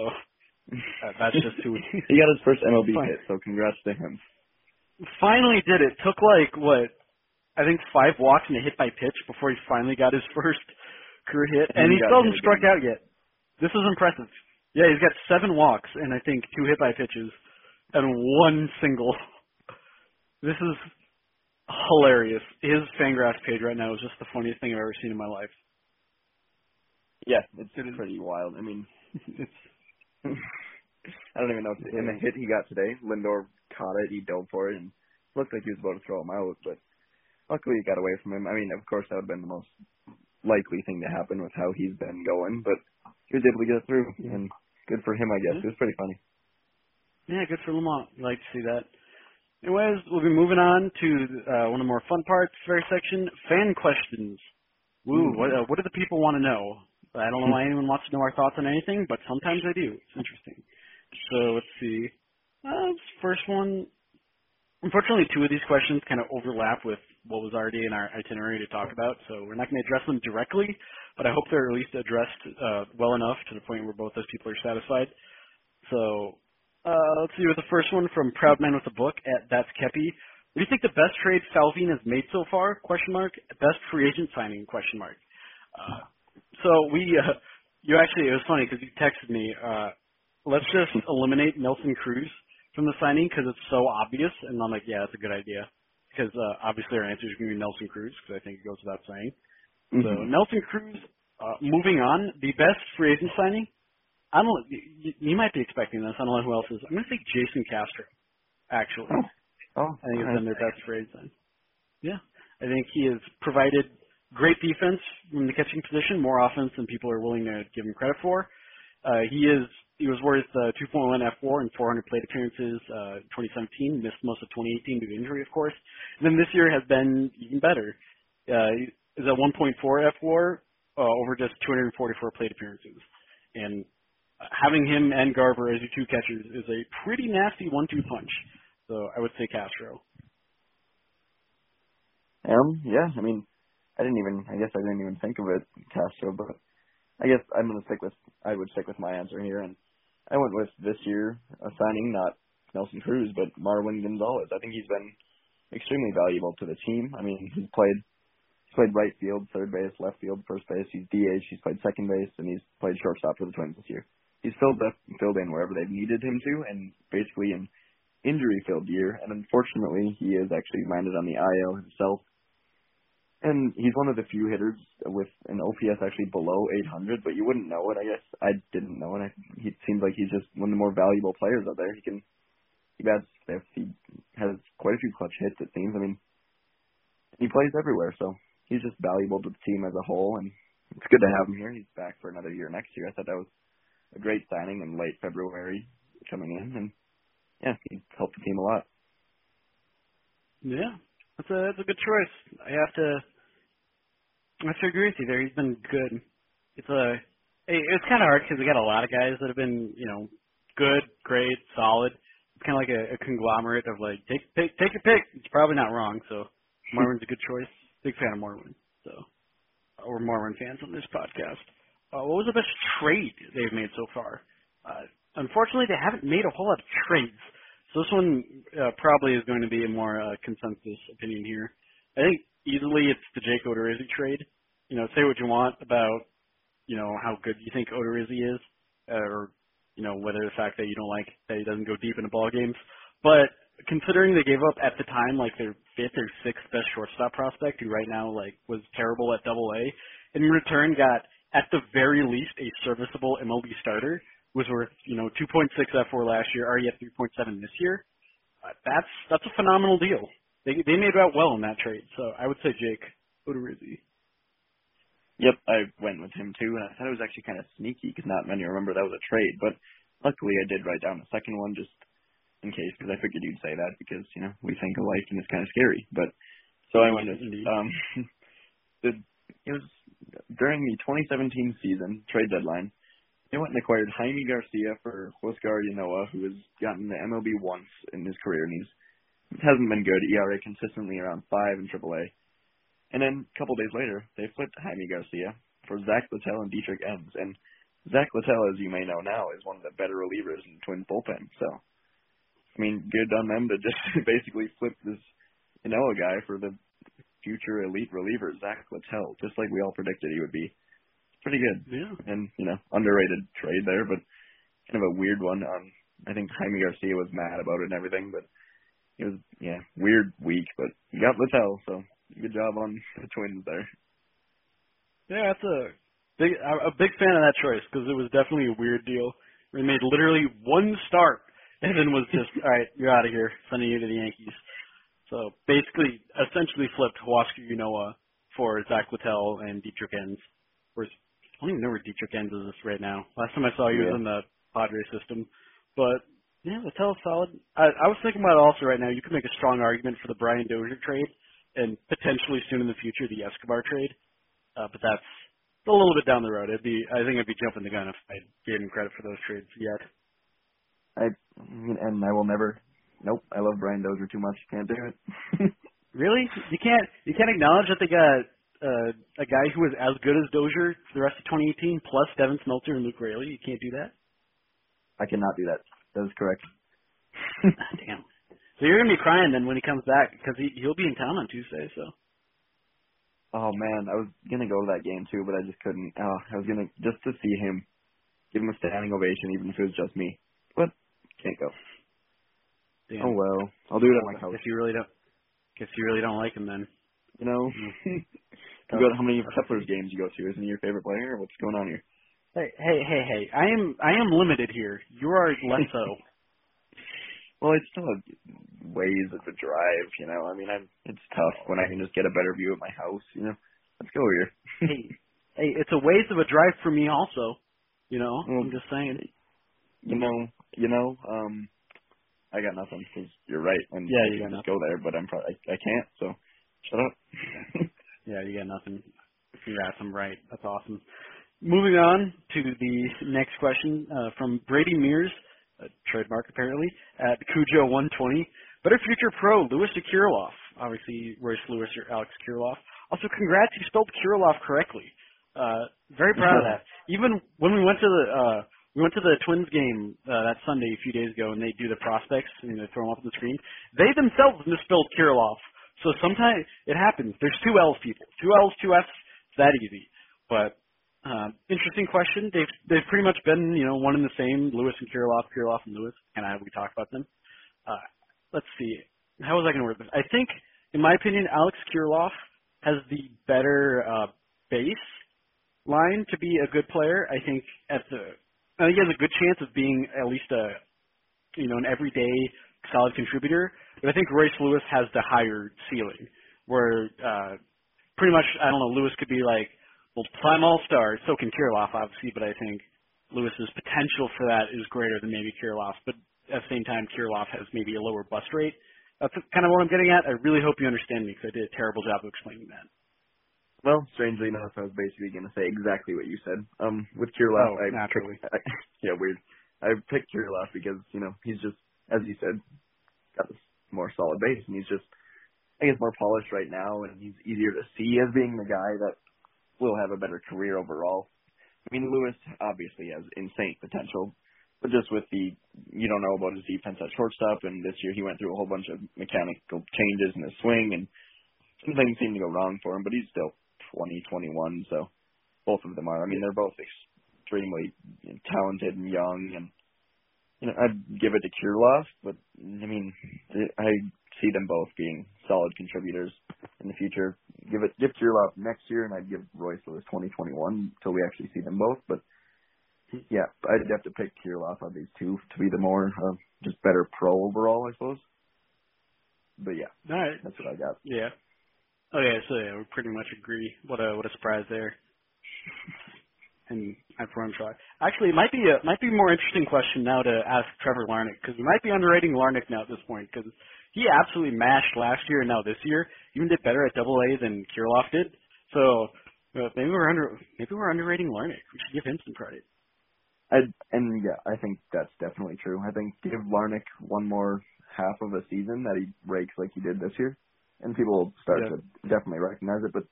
uh, that's just too. he got his first MLB Fine. hit, so congrats to him. Finally did it. Took like what I think five walks and a hit by pitch before he finally got his first career hit, and, and he, he still hasn't struck out yet. This is impressive. Yeah, he's got seven walks and I think two hit by pitches and one single. This is hilarious. His Fangraphs page right now is just the funniest thing I've ever seen in my life. Yeah, it's it pretty wild. I mean, it's I don't even know. If, in the hit he got today, Lindor caught it, he dove for it, and looked like he was about to throw him out, but luckily he got away from him. I mean, of course that would have been the most likely thing to happen with how he's been going, but he was able to get it through, and good for him, I guess. Yeah. It was pretty funny. Yeah, good for LaMonte. Like to see that. Anyways, we'll be moving on to uh, one of the more fun parts, very section, fan questions. Woo, Hmm. what, uh, what do the people want to know? I don't know why anyone wants to know our thoughts on anything, but sometimes they do. It's interesting. So let's see. Uh, first one. Unfortunately, two of these questions kind of overlap with what was already in our itinerary to talk about, so we're not going to address them directly, but I hope they're at least addressed uh, well enough to the point where both those people are satisfied. So uh, let's see with the first one from Proud Man with a Book at That's Kepi. What do you think the best trade Falvine has made so far? Question mark. Best free agent signing? Question mark. Uh, so we, uh, you actually, it was funny because you texted me. Uh, let's just eliminate Nelson Cruz from the signing because it's so obvious, and I'm like, yeah, that's a good idea. Because uh, obviously our answer is going to be Nelson Cruz because I think it goes without saying. So Mhm. Nelson Cruz, uh, moving on, the best free agent signing. I don't. You, you might be expecting this. I don't know who else is. I'm going to say Jason Castro. Actually, Oh, oh I think it's alright. been their best free agent signing. Yeah, I think he has provided great defense from the catching position, more offense than people are willing to give him credit for. Uh, he is he was worth uh, 2.1 fWAR and 400 plate appearances uh, 2017. Missed most of 2018 due to injury, of course. And then this year has been even better. Uh, is at 1.4 fWAR uh, over just 244 plate appearances. And having him and Garver as your two catchers is a pretty nasty one-two punch. So I would say Castro. Um, yeah, I mean, I didn't even, I guess I didn't even think of it, Castro, but I guess I'm to stick with, I would stick with my answer here, and I went with this year a signing, not Nelson Cruz, but Marwin Gonzalez. I think he's been extremely valuable to the team. I mean, he's played, he's played right field, third base, left field, first base. He's DH, he's played second base, and he's played shortstop for the Twins this year. He's filled up, filled in wherever they've needed him to, and basically an injury-filled year. And unfortunately, he has actually landed on the IL himself. And he's one of the few hitters with an OPS actually below 800, but you wouldn't know it. I guess I didn't know it. I, he seems like he's just one of the more valuable players out there. He can, he bats fifth. He has quite a few clutch hits. It seems. I mean, he plays everywhere, so he's just valuable to the team as a whole. And it's good to have him here. He's back for another year next year. I thought that was a great signing in late February coming in, and yeah, he helped the team a lot. Yeah, that's a that's a good choice. I have to I have to agree with you there. He's been good. It's a it's kind of hard because we got a lot of guys that have been you know good, great, solid. It's kind of like a, a conglomerate of like take take take your pick. It's probably not wrong. So Marvin's a good choice. Big fan of Marvin. So we're Marvin fans on this podcast. Uh, what was the best trade they've made so far? Uh, unfortunately, they haven't made a whole lot of trades. So this one uh, probably is going to be a more uh, consensus opinion here. I think easily it's the Jake Odorizzi trade. You know, say what you want about, you know, how good you think Odorizzi is, or you know whether the fact that you don't like that he doesn't go deep into ball games. But considering they gave up at the time like their fifth or sixth best shortstop prospect, who right now like was terrible at Double A, in return got at the very least a serviceable MLB starter, was worth you know 2.6 fWAR last year, already at 3.7 this year. Uh, that's that's a phenomenal deal. They they made out well in that trade. So I would say Jake Odorizzi. Yep, I went with him too, and I thought it was actually kind of sneaky because not many remember that was a trade. But luckily, I did write down the second one just in case because I figured you'd say that because you know we think alike and it's kind of scary. But so I went with um, the it was during the 2017 season trade deadline. They went and acquired Jaime Garcia for Huascar Ynoa, who has gotten the MLB once in his career, and he's hasn't been good. ERA consistently around five in AAA. And then a couple days later, they flipped Jaime Garcia for Zach Littell and Dietrich Enns. And Zach Littell, as you may know now, is one of the better relievers in the Twins bullpen. So, I mean, good on them to just basically flip this Ynoa guy for the future elite reliever, Zach Littell, just like we all predicted he would be. Pretty good. Yeah. And, you know, underrated trade there, but kind of a weird one. Um, I think Jaime Garcia was mad about it and everything, but it was, yeah, weird week, but you got Littell, so good job on the Twins there. Yeah, that's a big I'm a big fan of that choice because it was definitely a weird deal. They made literally one start and then was just all right, you're out of here, sending you to the Yankees. So basically, essentially flipped Huascar Ynoa for Zach Littell and Dietrich Enns. Whereas I don't even know where Dietrich Enns is right now. Last time I saw he Yeah. was in the Padres system. But yeah, Littell's solid. I, I was thinking about also right now. You could make a strong argument for the Brian Dozier trade and potentially soon in the future the Escobar trade. Uh, but that's a little bit down the road. It'd be I think I'd be jumping the gun if I gave him credit for those trades yet. I and I will never. Nope, I love Brian Dozier too much. Can't do it. Really? You can't you can't acknowledge that they got uh, a guy who was as good as Dozier for the rest of 2018 plus Devin Smeltzer and Luke Raley. You can't do that. I cannot do that. That is correct. Ah, Damn. So you're gonna be crying then when he comes back because he he'll be in town on Tuesday. So Oh man, I was gonna go to that game too, but I just couldn't. Oh, I was gonna just to see him, give him a standing ovation, even if it was just me. But can't go. damn. Oh well, I'll do it at my house. If you really don't. Guess you really don't like him then. You know, Mm. you go to how many Kepler's games you go to? Isn't he your favorite player? Or what's going on here? Hey hey hey hey! I am I am limited here. You are less so. Well, it's still a ways of a drive. You know, I mean, I'm. It's tough when I can just get a better view of my house. You know, let's go here. hey hey, it's a ways of a drive for me also. You know, Mm. I'm just saying. you know, you know, um, I got nothing because you're right, and Yeah, you can just go there, but I'm probably I, I can't, so shut up. Yeah, you got nothing. Congrats, I'm right. That's awesome. Moving on to the next question uh, from Brady Mears, trademark apparently, at Cujo 120. Better future pro, Lewis Kirilloff. Obviously, Royce Lewis or Alex Kirilloff. Also, congrats, you spelled Kirilloff correctly. Uh, very proud of that. Even when we went to the uh, we went to the Twins game uh, that Sunday a few days ago, and they do the prospects and they throw them up on the screen. They themselves misspelled Kirilloff. So sometimes it happens. There's two L's, people. Two L's, two F's. It's that easy. But um, interesting question. They've they've pretty much been you know one and the same. Lewis and Kirilloff, Kirilloff and Lewis. And I we talk about them. Uh, let's see. How was I going to word this? I think, in my opinion, Alex Kirilloff has the better uh, base line to be a good player. I think at the I think he has a good chance of being at least a you know an everyday solid contributor. I think Royce Lewis has the higher ceiling, where uh, pretty much I don't know Lewis could be like well prime all star. So can Kirilloff obviously, but I think Lewis's potential for that is greater than maybe Kirilloff. But at the same time, Kirilloff has maybe a lower bust rate. That's kind of what I'm getting at. I really hope you understand me because I did a terrible job of explaining that. well, strangely enough, I was basically going to say exactly what you said. Um, with Kirilloff, Oh, I naturally. Picked, I, yeah, weird. I picked Kirilloff because you know he's just, as you said, got this more solid base, and he's just, I guess, more polished right now, and he's easier to see as being the guy that will have a better career overall. I mean, Lewis obviously has insane potential, but just with the you don't know about his defense at shortstop, and this year he went through a whole bunch of mechanical changes in his swing, and some things seem to go wrong for him. But he's still 20, 21, so both of them are. I mean, they're both extremely talented and young, and you know, I'd give it to Kirilloff, but I mean, I see them both being solid contributors in the future. Give it, give Kirilloff next year, and I'd give Royce Lewis 2021 until we actually see them both. But yeah, I'd have to pick Kirilloff of these two to be the more uh, just better pro overall, I suppose. But yeah, All right. that's what I got. Yeah. Okay, so yeah, we pretty much agree. What a what a surprise there. And I'm for. Actually, it might be a might be a more interesting question now to ask Trevor Larnach because we might be underrating Larnach now at this point because he absolutely mashed last year and now this year even did better at Double A than Kirilloff did. So uh, maybe we're under maybe we're underrating Larnach. We should give him some credit. I and yeah, I think that's definitely true. I think give Larnach one more half of a season that he breaks like he did this year, and people will start Yeah. to definitely recognize it. But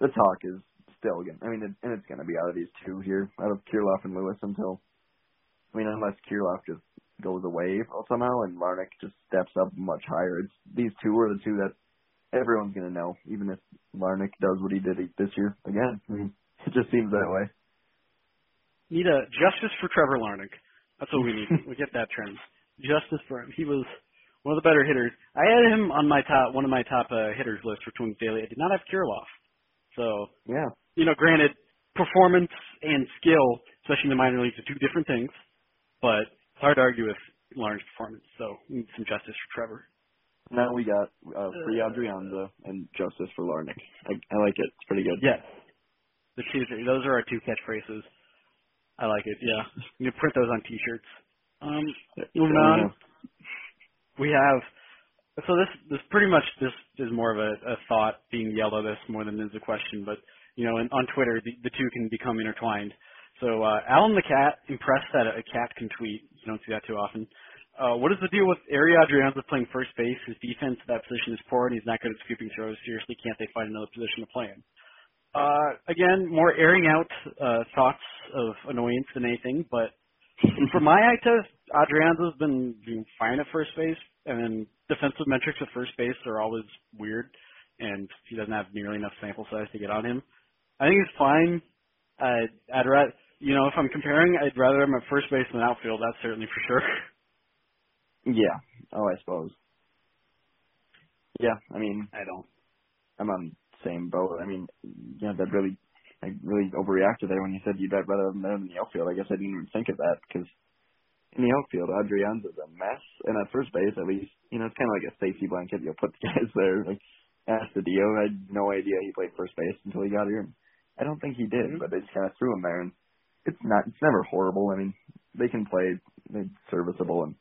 the talk is still again. I mean, it, and it's going to be out of these two here, out of Kirilloff and Lewis until. I mean, unless Kirilloff just goes away somehow and Larnach just steps up much higher, it's these two are the two that everyone's going to know, even if Larnach does what he did this year again. I mean, it just seems that way. Need a justice for Trevor Larnach. That's what we need. we get that trend. Justice for him. He was one of the better hitters. I had him on my top, one of my top uh, hitters list for Twins Daily. I did not have Kirilloff. So, Yeah, you know, granted, performance and skill, especially in the minor leagues, are two different things. But it's hard to argue with Larnach's performance. So, we need some justice for Trevor. Now we got uh, Free Adrianza and Justice for Larnach. I, I like it. It's pretty good. Yeah. The two, those are our two catchphrases. I like it. Yeah, you can print those on T-shirts. Um, moving on, we have. So this this pretty much this is more of a, a thought being yelled at us more than is a question, but you know, in, on Twitter the, the two can become intertwined. So uh, Alan the cat impressed that a cat can tweet. You don't see that too often. Uh, what is the deal with Ehire Adrianza playing first base? His defense at that position is poor, and he's not good at scooping throws. Seriously, can't they find another position to play in? Uh, again, more airing out uh, thoughts of annoyance than anything, but for my eye test, Adrianza's been doing fine at first base, and then defensive metrics at first base are always weird, and he doesn't have nearly enough sample size to get on him. I think it's fine. I'd, I'd rather, you know, if I'm comparing, I'd rather him at first base than outfield. That's certainly for sure. Yeah. Oh, I suppose. Yeah. I mean, I don't. I'm on the same boat. I mean, yeah, that really, I really overreacted there when you said you'd rather have him there in the outfield. I guess I didn't even think of that because in the outfield, Adrianza's a mess, and at first base, at least, you know, it's kind of like a safety blanket. You'll put the guys there. Like Astudillo, I had no idea he played first base until he got here. I don't think he did, but they just kind of threw him there, and it's not, it's never horrible. I mean, they can play, they're serviceable, and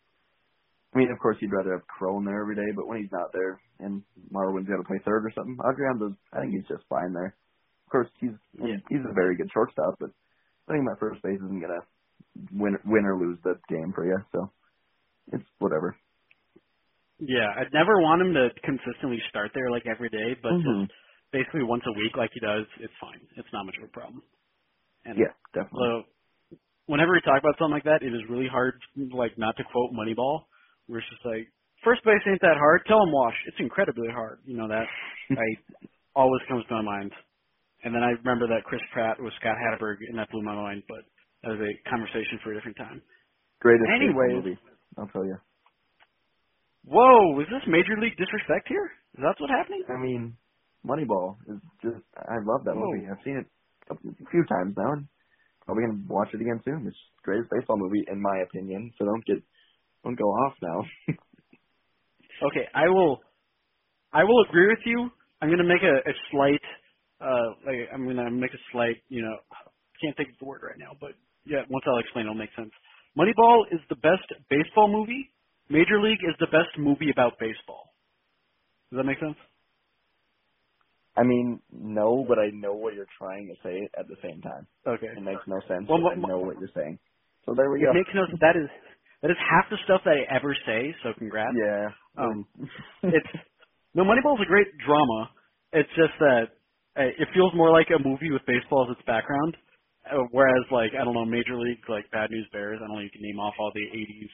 I mean, of course, you'd rather have Cron there every day, but when he's not there and Marwin's got to play third or something, Adrianza's, I think he's just fine there. Of course, he's yeah. he's a very good shortstop, but I think my first base isn't gonna win win or lose the game for you, so it's whatever. Yeah, I'd never want him to consistently start there like every day, but mm-hmm. just basically once a week like he does, it's fine. It's not much of a problem. And yeah, definitely. So whenever we talk about something like that, it is really hard, like not to quote Moneyball, where it's just like first base ain't that hard. Tell him Wash, it's incredibly hard. You know that. I always comes to my mind. And then I remember that Chris Pratt was Scott Hatteberg, and that blew my mind. But that was a conversation for a different time. Greatest Anyways, movie, I'll tell you. Whoa, is this major league disrespect here? Is that what's happening? I mean, Moneyball is just. I love that movie. I've seen it a few times now, and probably gonna watch it again soon. It's the greatest baseball movie in my opinion. So don't get don't go off now. okay, I will. I will agree with you. I'm going to make a, a slight. Uh, like I'm going to make a slight. You know, can't think of the word right now, but yeah, once I'll explain, it'll make sense. Moneyball is the best baseball movie. Major League is the best movie about baseball. Does that make sense? I mean, no, but I know what you're trying to say at the same time. Okay. It makes no sense. Well, I know what you're saying. So there we it go. makes no sense. That is that is half the stuff that I ever say. So congrats. Yeah. Um, it's no Moneyball's a great drama. It's just that uh, it feels more like a movie with baseball as its background. Uh, whereas, like I don't know, Major League, like Bad News Bears. I don't know. You can name off all the '80s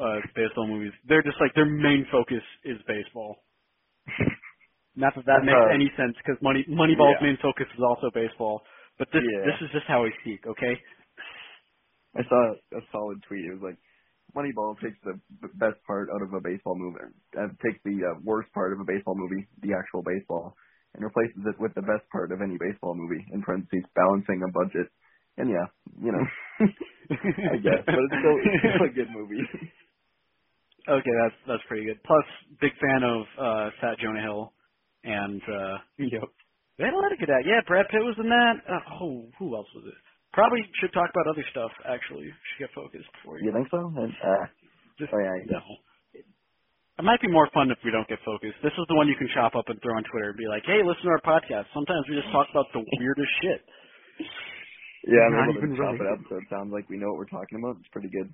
uh, baseball movies. They're just like their main focus is baseball. Not that that makes Uh, any sense because Money Moneyball's yeah. main focus is also baseball. But this Yeah. this is just how I speak. Okay. I saw a solid tweet. It was like, Moneyball takes the best part out of a baseball movie, uh, takes the uh, worst part of a baseball movie, the actual baseball, and replaces it with the best part of any baseball movie. In parentheses, balancing a budget. And yeah, you know, I guess, but it's still, it's still a good movie. Okay, that's that's pretty good. Plus, big fan of uh Fat Jonah Hill, and uh yep. they had a lot of good at. Yeah, Brad Pitt was in that. Uh, oh, who else was it? Probably should talk about other stuff. Actually, should get focused before you. You think so? And, uh, Just, oh yeah, no. It might be more fun if we don't get focused. This is the one you can chop up and throw on Twitter and be like, "Hey, listen to our podcast." Sometimes we just talk about the weirdest shit. yeah. I'm Not able to even chop it up, so it sounds like we know what we're talking about. It's pretty good.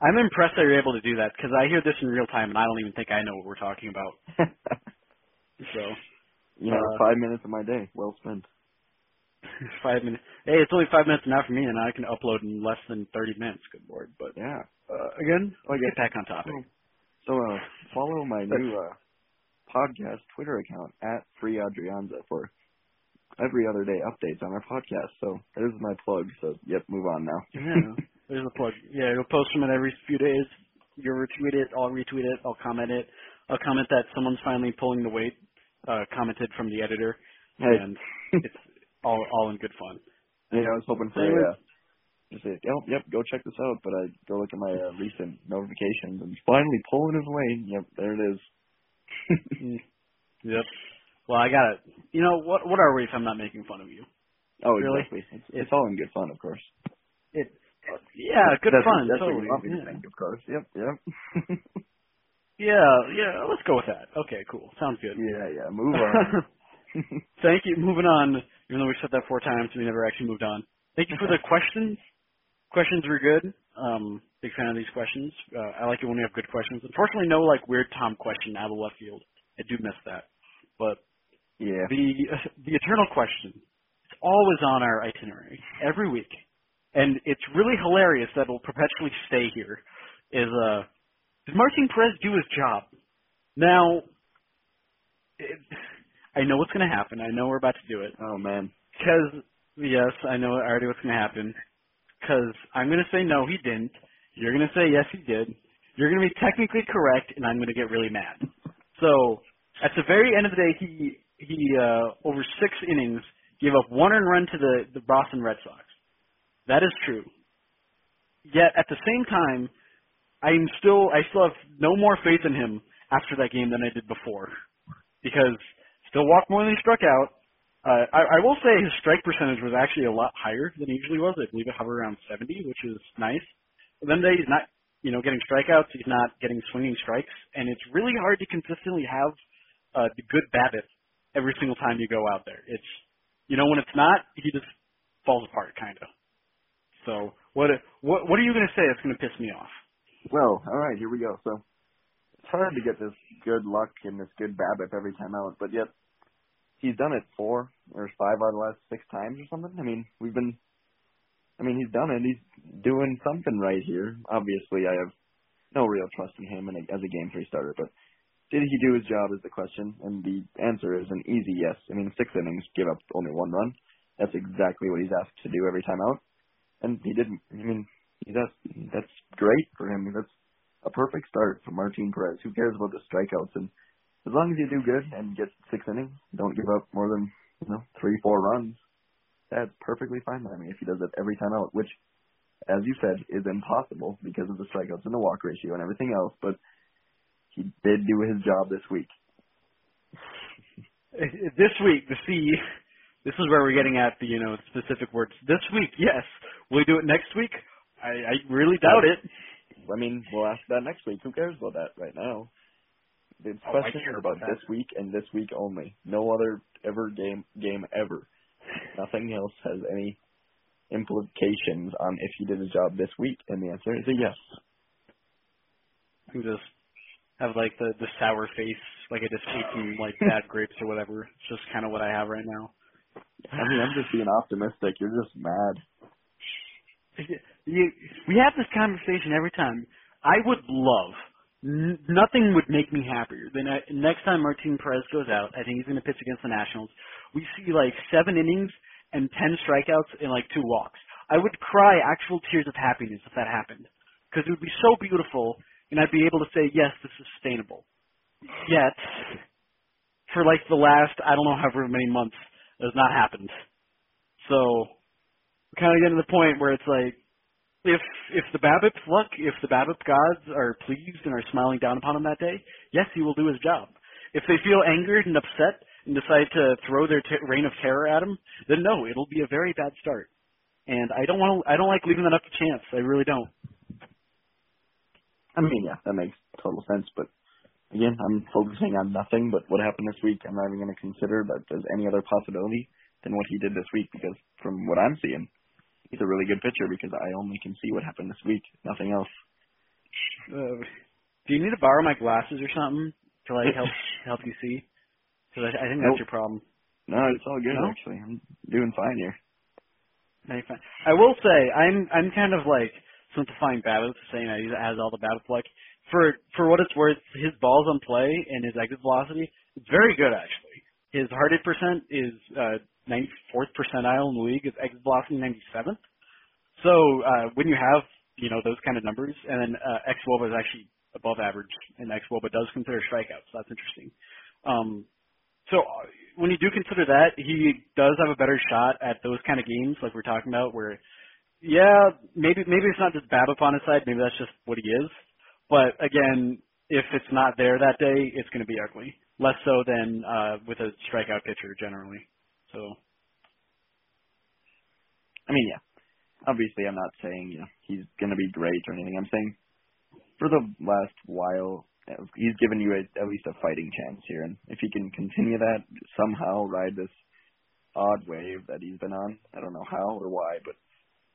I'm impressed that you're able to do that because I hear this in real time and I don't even think I know what we're talking about. So you know, Uh, five minutes of my day well spent. five minutes. Hey, it's only five minutes now for me, and I can upload in less than thirty minutes. Good lord! But Yeah. uh, again, Oh, get back on topic. So uh, follow my new uh, podcast Twitter account at Free Adrianza for every other day updates on our podcast. So there's my plug. So yep, move on now. Yeah, there's a plug. Yeah, you'll post them in every few days. You'll retweet it. I'll retweet it. I'll comment it. I'll comment that someone's finally pulling the weight. Uh, commented from the editor, Hey, and it's all all in good fun. you know, I was hoping for Anyways. a uh, just say, "Yep, yep, go check this out." But I go look at my uh, recent notifications and finally pulling his way. Yep, there it is. yep. Well, I got it. You know what? What are we if I'm not making fun of you? Oh, Really? exactly. It's, it's all in good fun, of course. It. Yeah, good that's, fun. That's totally. what you want me to yeah. think, of course. Yep, yep. yeah, yeah. Let's go with that. Okay, cool. Sounds good. yeah, yeah. Move on. Thank you. Moving on. Even though we said that four times, we never actually moved on. Thank you for the questions. Questions were good. Um, big fan of these questions. Uh, I like it when we have good questions. Unfortunately, no like weird Tom question out of left field. I do miss that. But yeah. the the eternal question is always on our itinerary every week, and it's really hilarious that it'll perpetually stay here. Is uh, does Martin Perez do his job? Now, it, I know what's going to happen. I know we're about to do it. Oh man. Because yes, I know already what's going to happen. Because I'm going to say no, he didn't. You're going to say yes, he did. You're going to be technically correct, and I'm going to get really mad. So at the very end of the day, he he uh, over six innings gave up one earned run to the the Boston Red Sox. That is true. Yet at the same time, I'm still I still have no more faith in him after that game than I did before, because still walked more than he struck out. Uh, I, I will say his strike percentage was actually a lot higher than he usually was. I believe it hovered around 70, which is nice. But then he's not, you know, getting strikeouts. He's not getting swinging strikes, and it's really hard to consistently have uh, the good BABIP every single time you go out there. It's, you know, when it's not, he just falls apart, kind of. So what what what are you going to say that's going to piss me off? Well, all right, here we go. So it's hard to get this good luck and this good BABIP every time out, but yet he's done it four or five out of the last six times or something. I mean, we've been. I mean, he's done it. He's doing something right here. Obviously, I have no real trust in him as a game three starter, but did he do his job is the question, and the answer is an easy yes. I mean, six innings, give up only one run. That's exactly what he's asked to do every time out, and he didn't. I mean, asked, that's great for him. That's a perfect start for Martin Perez. Who cares about the strikeouts? And as long as you do good and get six innings, don't give up more than you know three, four runs. That's perfectly fine by me if he does it every time out, which, as you said, is impossible because of the strikeouts and the walk ratio and everything else. But he did do his job this week. This week, the C. This is where we're getting at the you know specific words. This week, yes. Will we do it next week? I, I really doubt it. I mean, we'll ask that next week. Who cares about that right now? The Oh, I questions care are about that. this week and this week only. No other ever game game ever. Nothing else has any implications on if you did his job this week, and the answer is a yes. and just have like the the sour face, like I just ate some like bad grapes or whatever. It's just kind of what I have right now. I mean, I'm just being optimistic. You're just mad. You, we have this conversation every time. I would love. N- nothing would make me happier than I, next time Martin Perez goes out. I think he's going to pitch against the Nationals. We see like seven innings and ten strikeouts and like two walks. I would cry actual tears of happiness if that happened, because it would be so beautiful, and I'd be able to say, yes, this is sustainable. Yet, for like the last I don't know however many months, it has not happened. So kind of getting to the point where it's like, if if the BABIP luck, if the BABIP gods are pleased and are smiling down upon him that day, yes, he will do his job. If they feel angered and upset and decide to throw their reign of terror at him, then no, it'll be a very bad start. And I don't want to. I don't like leaving that up to chance. I really don't. I mean, yeah, that makes total sense. But again, I'm focusing on nothing but what happened this week. I'm not even going to consider that there's any other possibility than what he did this week because from what I'm seeing, he's a really good pitcher because I only can see what happened this week, nothing else. Uh, do you need to borrow my glasses or something to like help help you see? Because I, I think that's Nope. your problem. No, it's all good No? actually. I'm doing fine here. No, you're fine. I will say I'm I'm kind of like simplifying BABIP, saying that he has all the BABIP luck. For for what it's worth, his balls on play and his exit velocity, it's very good actually. His hard hit percent is uh, 94th percentile in the league. His exit velocity 97th. So uh, when you have you know those kind of numbers, and then uh, X Woba is actually above average, and xwOBA does consider strikeouts. That's interesting. Um, so uh, when you do consider that, he does have a better shot at those kind of games, like we're talking about, where yeah, maybe maybe it's not just BABIP on his side. Maybe that's just what he is. But again, if it's not there that day, it's going to be ugly. Less so than uh, with a strikeout pitcher generally. So. I mean, yeah. Obviously, I'm not saying you know he's going to be great or anything. I'm saying for the last while, he's given you a, at least a fighting chance here, and if he can continue that somehow, ride this odd wave that he's been on. I don't know how or why, but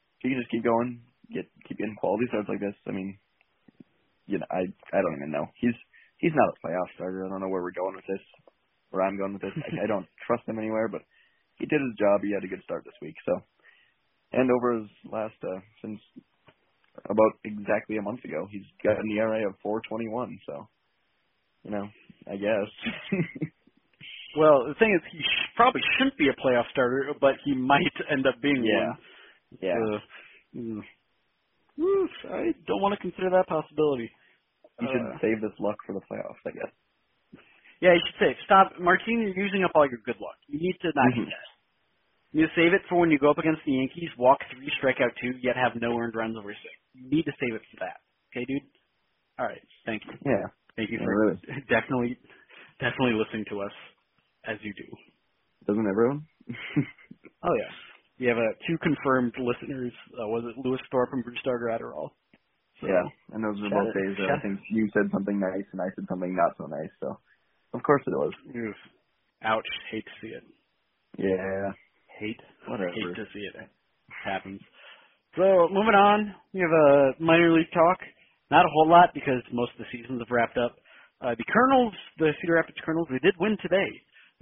if he can just keep going, get keep getting quality starts like this. I mean, you know, I I don't even know. He's he's not a playoff starter. I don't know where we're going with this, where I'm going with this. I, I don't trust him anywhere, but he did his job. He had a good start this week, so. And over his last uh, since about exactly a month ago, he's got an ERA of 4.21. So, you know, I guess. well, the thing is, he sh- probably shouldn't be a playoff starter, but he might end up being yeah. one. Yeah. Uh, mm. Oof, I don't want to consider that possibility. You should Uh, save this luck for the playoffs, I guess. Yeah, you should say, stop, Martini, you're using up all your good luck. You need to not do Mhm. that. You save it for when you go up against the Yankees, walk three, strike out two, yet have no earned runs over six. You need to save it for that. Okay, dude? All right. Thank you. Yeah. Thank you Yeah, for really. definitely, definitely listening to us as you do. Doesn't everyone? Oh yeah. We have uh, two confirmed listeners. Uh, was it Lewis Thorpe and Brusdar Graterol? So, yeah. And those were both days that I think you said something nice and I said something not so nice. So, of course it was. oof. Ouch. Hate to see it. Yeah. Hate. Whatever. Hate to see it. It happens. So moving on, we have a minor league talk. Not a whole lot because most of the seasons have wrapped up. Uh, the Kernels, the Cedar Rapids Kernels, they did win today.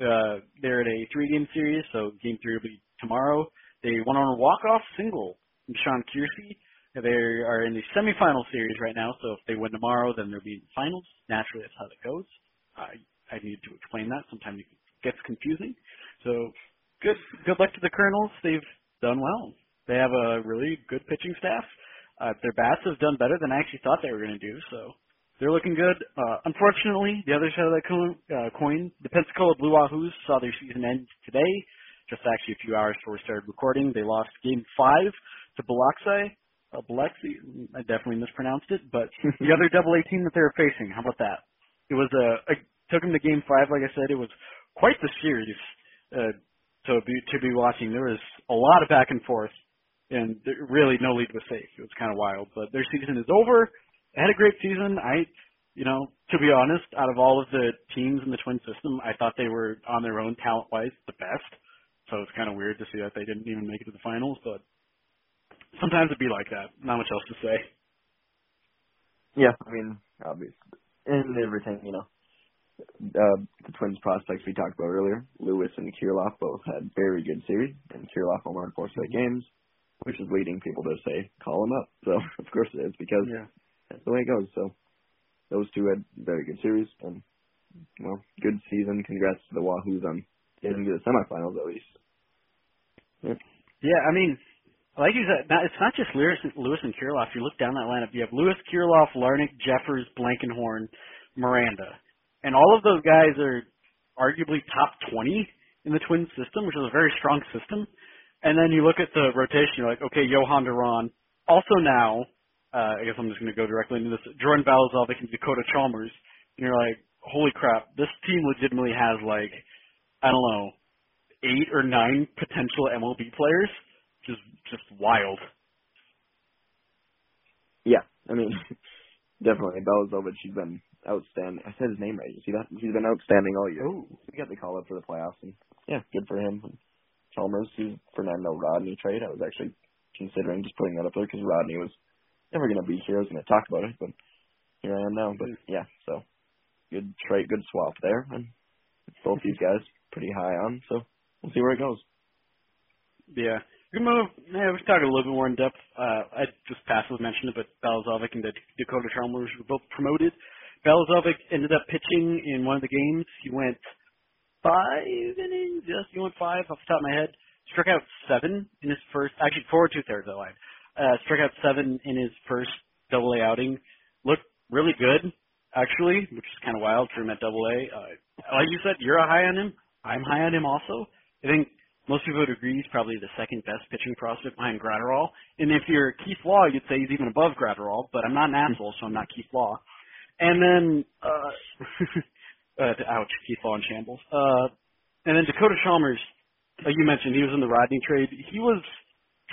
Uh, they're at a three-game series, so game three will be tomorrow. They won on a walk-off single from Sean Kiersey. They are in the semifinal series right now, so if they win tomorrow, then they'll be in the finals. Naturally, that's how that goes. I I need to explain that. Sometimes it gets confusing. So good good luck to the Kernels. They've done well. They have a really good pitching staff. Uh, their bats have done better than I actually thought they were going to do. So they're looking good. Uh, unfortunately, the other side of that coin, uh, coin, the Pensacola Blue Wahoos saw their season end today. Just actually a few hours before we started recording, they lost Game Five to Biloxi. Uh, Biloxi, I definitely mispronounced it, but the other Double A team that they were facing. How about that? It was a, a took them to Game Five. Like I said, it was quite the series uh, to be to be watching. There was a lot of back and forth, and there, really no lead was safe. It was kind of wild. But their season is over. They had a great season. I, you know, to be honest, out of all of the teams in the Twin system, I thought they were on their own talent wise the best. So it's kind of weird to see that they didn't even make it to the finals. But sometimes it'd be like that. Not much else to say. Yeah, I mean, obviously, and everything, you know. Uh, the Twins prospects we talked about earlier, Lewis and Kirilloff both had very good series, and Kirilloff only won four straight games, which is leading people to say, call him up. So, of course it is, because Yeah. that's the way it goes. So, those two had very good series, and, well, good season. Congrats to the Wahoos on getting to the semifinals, at least. Yeah, I mean, like you said, it's not just Lewis, Lewis and Kirilloff. You look down that lineup, you have Lewis, Kirilloff, Larnach, Jeffers, Blankenhorn, Miranda, and all of those guys are arguably top 20 in the Twins system, which is a very strong system. And then you look at the rotation, you're like, okay, Jhoan Duran. Also now, uh, I guess I'm just going to go directly into this. Jordan Balazovic and Dakota Chalmers. And you're like, holy crap, this team legitimately has like, I don't know, eight or nine potential MLB players. Just, just wild. Yeah, I mean, definitely. Balazovic, he's been outstanding. I said his name right. You see that? He's been outstanding all year. Oh, We got the call up for the playoffs, and yeah, good for him. And Chalmers, who's Fernando Rodney trade. I was actually considering just putting that up there because Rodney was never going to be here. I was going to talk about it, but here I am now. But yeah, so good trade, good swap there, and both these guys pretty high on. So we'll see where it goes. yeah. Good move. Yeah, we can talk a little bit more in depth. Uh, I just passively mentioned it, but Balazovic and Da- Dakota Chalmers were both promoted. Balazovic ended up pitching in one of the games. He went five innings. Yes, he went five off the top of my head. Struck out seven in his first. Actually, four two thirds. I lied. Uh, struck out seven in his first Double A outing. Looked really good, actually, which is kind of wild for him at Double A. Uh, like you said, you're high on him. I'm high on him also. I think most people would agree he's probably the second best pitching prospect behind Graterol. And if you're Keith Law, you'd say he's even above Graterol, but I'm not an asshole, so I'm not Keith Law. And then, uh, uh ouch, Keith Law in shambles. Uh, and then Dakota Chalmers, like you mentioned, he was in the Rodney trade. He was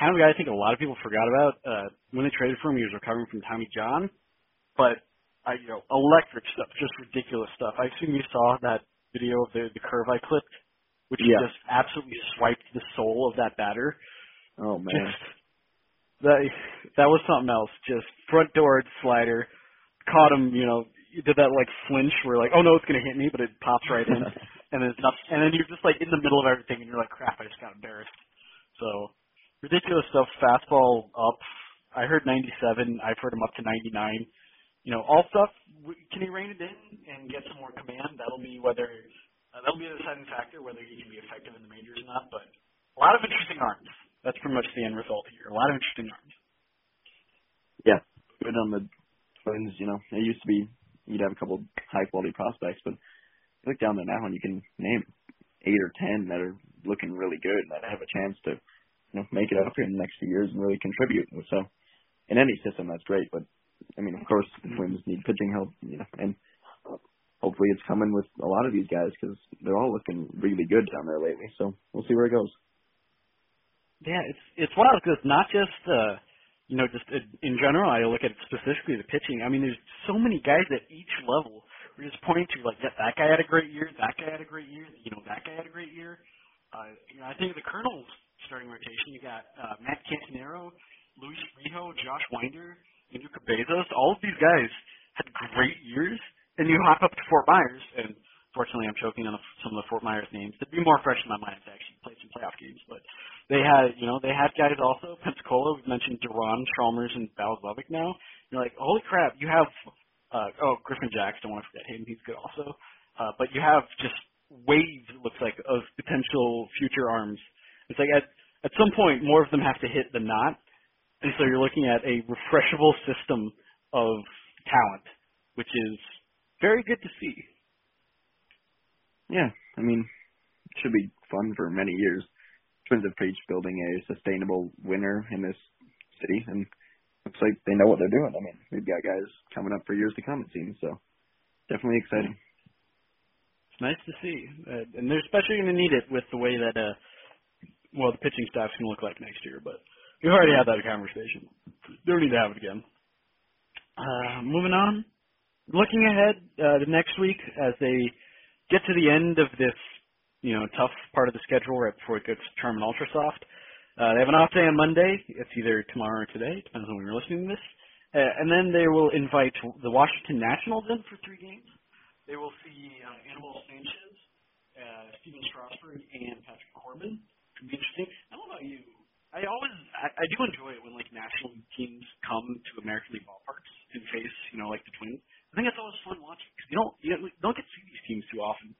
kind of a guy I think a lot of people forgot about. Uh, when they traded for him, he was recovering from Tommy John, but I, you know, electric stuff, just ridiculous stuff. I assume you saw that video of the the curve I clipped which yeah. just absolutely swiped the soul of that batter. Oh man. Just, that that was something else. Just front door slider, caught him. You know, you did that like flinch where like, oh no, it's gonna hit me, but it pops right in, and then it's not, and then you're just like in the middle of everything, and you're like, crap, I just got embarrassed. So ridiculous stuff. Fastball up. I heard 97. I've heard him up to 99. You know, all stuff. Can he rein it in and get some more command? That'll be whether uh, that'll be a deciding factor whether he can be effective in the majors or not. But a lot of interesting arms. That's pretty much the end result here. A lot of interesting arms. Yeah, good on the Twins. You know, it used to be you'd have a couple high quality prospects, but look down there now and you can name eight or ten that are looking really good and that have a chance to you know make it up here in the next few years and really contribute. So in any system, that's great. But I mean, of course, the Twins need pitching help. You know, and hopefully it's coming with a lot of these guys because they're all looking really good down there lately. So we'll see where it goes. Yeah, it's it's wild because not just uh, you know just in general. I look at specifically the pitching. I mean, there's so many guys at each level. We're just pointing to like that that guy had a great year, that guy had a great year, you know that guy had a great year. Uh, you know, I think the Kernels starting rotation. You got uh, Matt Canterino, Luis Rijo, Josh Winder, Andrew Cabezas. All of these guys had great years and you hop up to Fort Myers, and fortunately I'm choking on the, some of the Fort Myers names. They'd be more fresh in my mind to actually play some playoff games, but they had, you know, they had guys also. Pensacola, we've mentioned Duran, Chalmers, and Balazovic now. You're like, holy crap, you have, uh, oh, Griffin Jax, don't want to forget him, he's good also. Uh, but you have just waves, it looks like, of potential future arms. It's like at, at some point, more of them have to hit than not. And so you're looking at a refreshable system of talent, which is very good to see. Yeah, I mean, it should be fun for many years. Twins have preached building a sustainable winner in this city, and looks like they know what they're doing. I mean, we've got guys coming up for years to come, it seems. So, definitely exciting. It's nice to see, uh, and they're especially going to need it with the way that, uh, well, the pitching staff's going to look like next year. But we've already had that conversation. Don't need to have it again. Uh, moving on looking ahead uh, to next week as they get to the end of this, you know, tough part of the schedule right before it gets to Charmin Ultrasoft. Uh, they have an off day on Monday. It's either tomorrow or today, depends on when you're listening to this. Uh, and then they will invite the Washington Nationals in for three games. They will see uh, Anibal Sanchez, uh, Stephen Strasburg, and Patrick Corbin. It be interesting. I don't know about you. I always I, I do enjoy it when like national teams come to American League ballparks and face you know like the Twins. I think it's always fun watching because you don't you don't get to see these teams too often,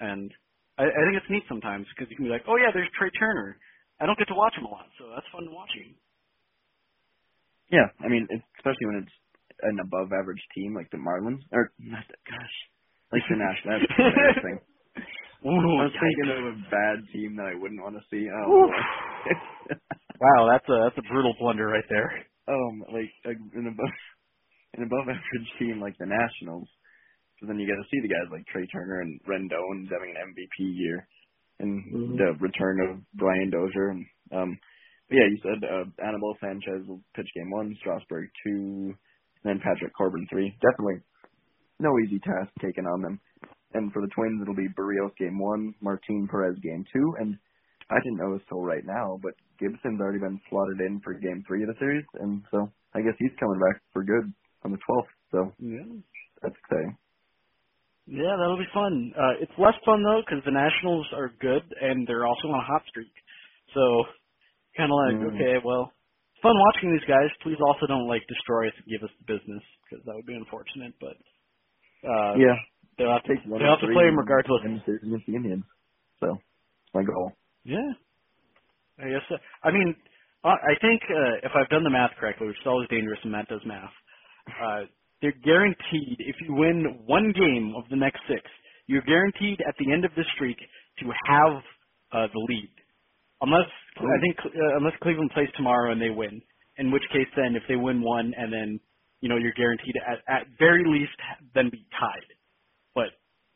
and I, I think it's neat sometimes because you can be like, oh yeah, there's Trea Turner. I don't get to watch him a lot, so that's fun watching. Yeah, I mean, especially when it's an above average team like the Marlins, or not the, gosh, like the National. That's the. Ooh, I was thinking of a bad team that I wouldn't want to see. Oh, wow, that's a that's a brutal blunder right there. Um, like, like an above an above average team like the Nationals. So then you get to see the guys like Trea Turner and Rendon having an MVP year, and mm-hmm. the return of Brian Dozier. And um, but yeah, you said uh, Anibal Sanchez will pitch game one, Strasburg two, and then Patrick Corbin three. Definitely no easy task taken on them. And for the Twins, it'll be Berrios game one, Martin Perez game two, and I didn't know this till right now, but Gibson's already been slotted in for game three of the series, and so I guess he's coming back for good on the 12th. So yeah, that's exciting. Yeah, that'll be fun. Uh, it's less fun though because the Nationals are good and they're also on a hot streak. So kind of like, mm. okay, well, fun watching these guys. Please also don't like destroy us and give us the business because that would be unfortunate. But uh, yeah, they'll have to they'll have to play them regardless. Against the Indians, so my goal. Yeah, I guess. So. I mean, I think uh, if I've done the math correctly, which is always dangerous when Matt does math, uh, they're guaranteed if you win one game of the next six, you're guaranteed at the end of the streak to have uh, the lead. unless I think uh, unless Cleveland plays tomorrow and they win. In which case, then if they win one and then you know you're guaranteed at at very least then be tied. But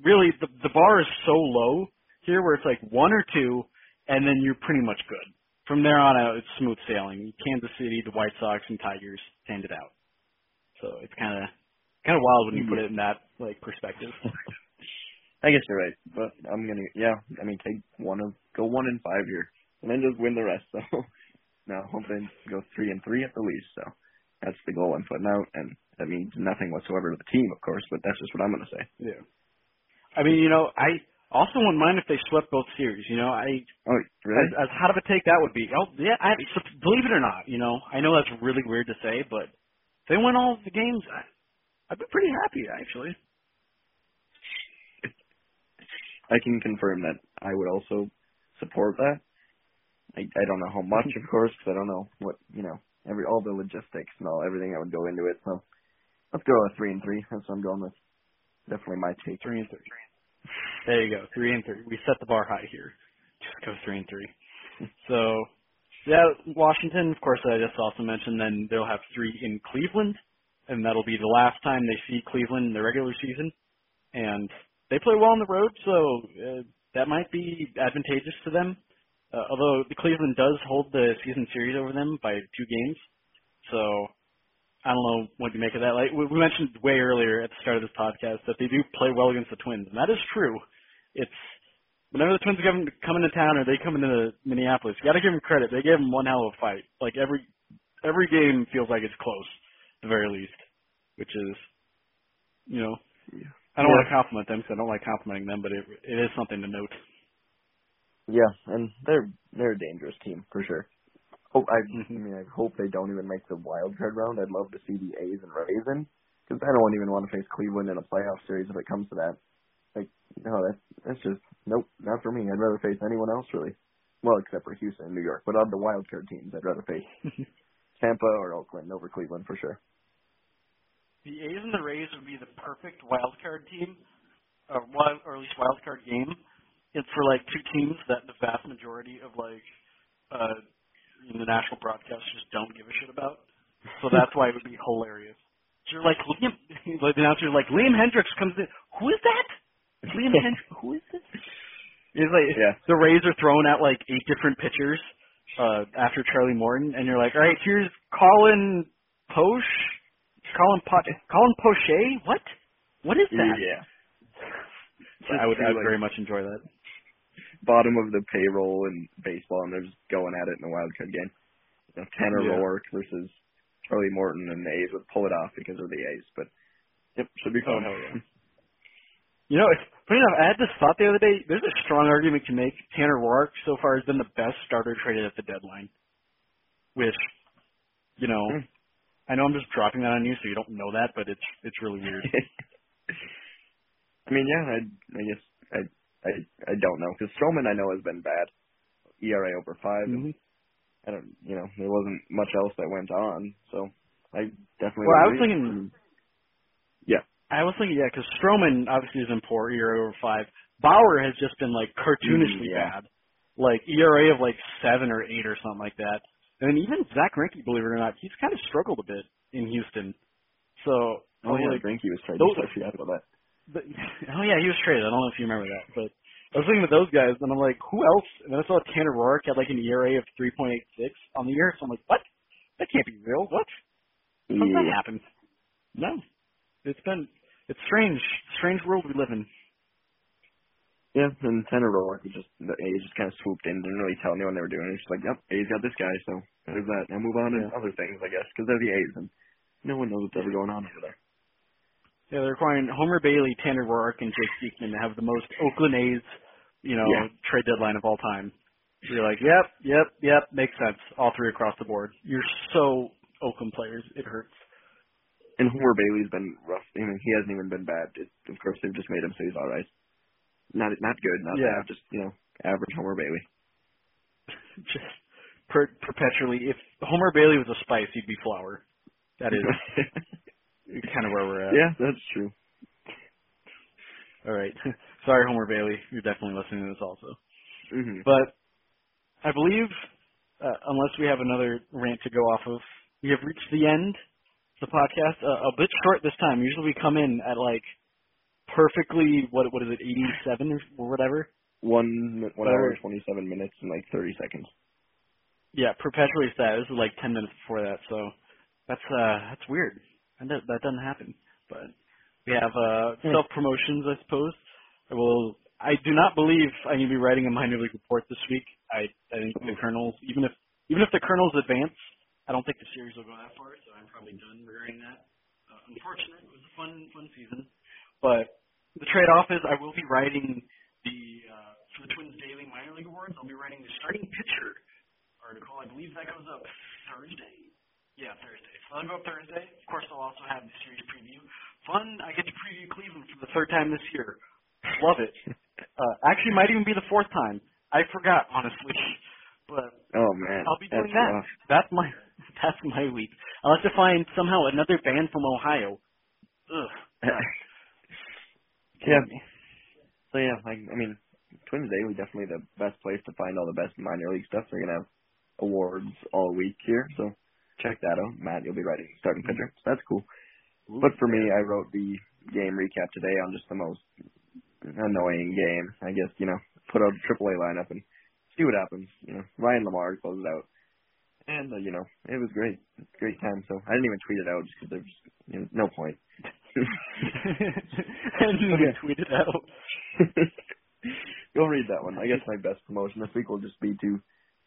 really, the the bar is so low here where it's like one or two, and then you're pretty much good. From there on out, it's smooth sailing. Kansas City, the White Sox, and Tigers stand it out. So it's kind of kind of wild when you put it in that like perspective. I guess you're right, but I'm gonna yeah. I mean, take one of go one in five here, and then just win the rest. So now hoping to go three and three at the least. So that's the goal I'm putting out, and that means nothing whatsoever to the team, of course. But that's just what I'm gonna say. Yeah. I mean, you know, I also wouldn't mind if they swept both series. You know, I Oh, really? as, as hot of a take that would be. Oh, yeah. I, believe it or not, you know, I know that's really weird to say, but they win all of the games, I, I'd be pretty happy actually. I can confirm that I would also support that. I I don't know how much, of course, because I don't know what you know every all the logistics and all everything that would go into it. So let's go with three and three. That's what I'm going with. Definitely my take. Three and three. There you go, three and three. We set the bar high here. Just go three and three. So, yeah, Washington, of course, I just also mentioned. Then they'll have three in Cleveland, and that'll be the last time they see Cleveland in the regular season. And they play well on the road, so uh, that might be advantageous to them. Uh, although the Cleveland does hold the season series over them by two games, so I don't know what you make of that. Like we mentioned way earlier at the start of this podcast that they do play well against the Twins, and that is true. It's whenever the Twins come come into town or they come into Minneapolis, you got to give them credit. They gave them one hell of a fight. Like every every game feels like it's close, at the very least, which is, you know, Yeah. I don't Yeah. want to compliment them because I don't like complimenting them, but it it is something to note. Yeah, and they're they're a dangerous team for sure. Hope I, I Mhm. mean I hope they don't even make the wild card round. I'd love to see the A's and Rays in because I don't even want to face Cleveland in a playoff series if it comes to that. Like no, that's that's just nope, not for me. I'd rather face anyone else really. Well, except for Houston and New York, but on the wild card teams, I'd rather face Tampa or Oakland over Cleveland for sure. The A's and the Rays would be the perfect wild card team, or wild, or at least wild card game. It's for like two teams that the vast majority of like uh the national broadcasts just don't give a shit about. So that's why it would be hilarious. You're like Liam, like the announcer's like Liam Hendriks comes in. Who is that? Liam Hendriks. Who is this? It's like Yeah. the Rays are throwing out like eight different pitchers uh after Charlie Morton, and you're like, all right, here's Colin Poche, Colin Pot, Colin Poche. What? What is that? Yeah. I would, I would Like, very much enjoy that. bottom of the payroll in baseball, and they're just going at it in a wild card game. You know, Tanner Yeah. Roark versus Charlie Morton, and the A's would pull it off because of the A's. But yep, should be Oh, fun. hell yeah. You know, it's funny enough. I had this thought the other day. There's a strong argument to make. Tanner Roark so far has been the best starter traded at the deadline. Which, you know, Hmm. I know I'm just dropping that on you, so you don't know that, but it's it's really weird. I mean, yeah, I, I guess I, I, I don't know because Stroman I know has been bad. ERA over 5 and Mhm. I don't, you know, there wasn't much else that went on, so I definitely. Well, I was thinking- Yeah. I was thinking, yeah, because Stroman obviously isn't poor, ERA over five. Bauer has just been like cartoonishly Mm, yeah. bad, like ERA of like seven or eight or something like that. And even Zack Greinke, believe it or not, he's kind of struggled a bit in Houston. So, Oh yeah, like, Greinke was traded. those- I forgot about that. but, oh yeah, he was traded. I don't know if you remember that, but I was thinking of those guys, and I'm like, who else? And then I saw Tanner Roark had like an ERA of 3.86 on the year, so I'm like, what? That can't be real. What? How did that happen? No, it's been it's strange, strange world we live in. Yeah, and Tanner Roark just the A's just kind of swooped in, didn't really tell anyone they were doing. It's just like, yep, A's got this guy, so there's that. Now move on Yeah. to other things, I guess, because they're the A's, and no one knows what's ever going on over there. Yeah, they're requiring Homer Bailey, Tanner Roark, and Jake Diekman to have the most Oakland A's, you know, Yeah. trade deadline of all time. You're like, yep, yep, yep, makes sense. All three across the board. You're so Oakland players, it hurts. And Homer Bailey's been rough. I mean, he hasn't even been bad. It, of course, they've just made him so he's all right. Not not good, not Yeah. bad, just you know, average Homer Bailey. Just per- perpetually, if Homer Bailey was a spice, he'd be flour. That is kind of where we're at. yeah, that's true. All right. Sorry, Homer Bailey. You're definitely listening to this also. hmm But I believe, uh, unless we have another rant to go off of, we have reached the end the podcast. Uh, a bit short this time. Usually we come in at like perfectly what what is it, 87 or, or whatever. One one hour twenty seven minutes and like thirty seconds. Yeah, perpetuates that. This is like 10 minutes before that, so that's uh that's weird. That that doesn't happen. But we have uh Hmm. self promotions, I suppose. I will. I do not believe I need to be writing a minor league report this week. I I think the Kernels, even if even if the Kernels advance, I don't think the series will go that far. So I'm probably done regarding that. Uh, unfortunate. It was a fun fun season, but the trade off is I will be writing the uh, for the Twins Daily Minor League Awards. I'll be writing the starting pitcher article. I believe that goes up Thursday. Yeah, Thursday. So that'll go up Thursday. Of course, I'll also have the series preview. Fun. I get to preview Cleveland for the third time this year. Love it. Uh, actually, might even be the fourth time. I forgot, honestly. But Oh man, I'll be doing that's that. rough. That's my that's my week. I'll have to find somehow another band from Ohio. Ugh. yeah. So yeah, like I mean, Twins Daily definitely the best place to find all the best minor league stuff. They're gonna have awards all week here, so check that out. Matt, you'll be writing starting pitcher, so that's cool. But for me, I wrote the game recap today on just the most annoying game. I guess you know, put a AAA lineup and see what happens. You know, Ryan LaMarre closes out, and uh, you know, it was great, great time. So I didn't even tweet it out just because there's you know, no point. and you Okay. tweet it out. go read that one. I guess my best promotion this week will just be to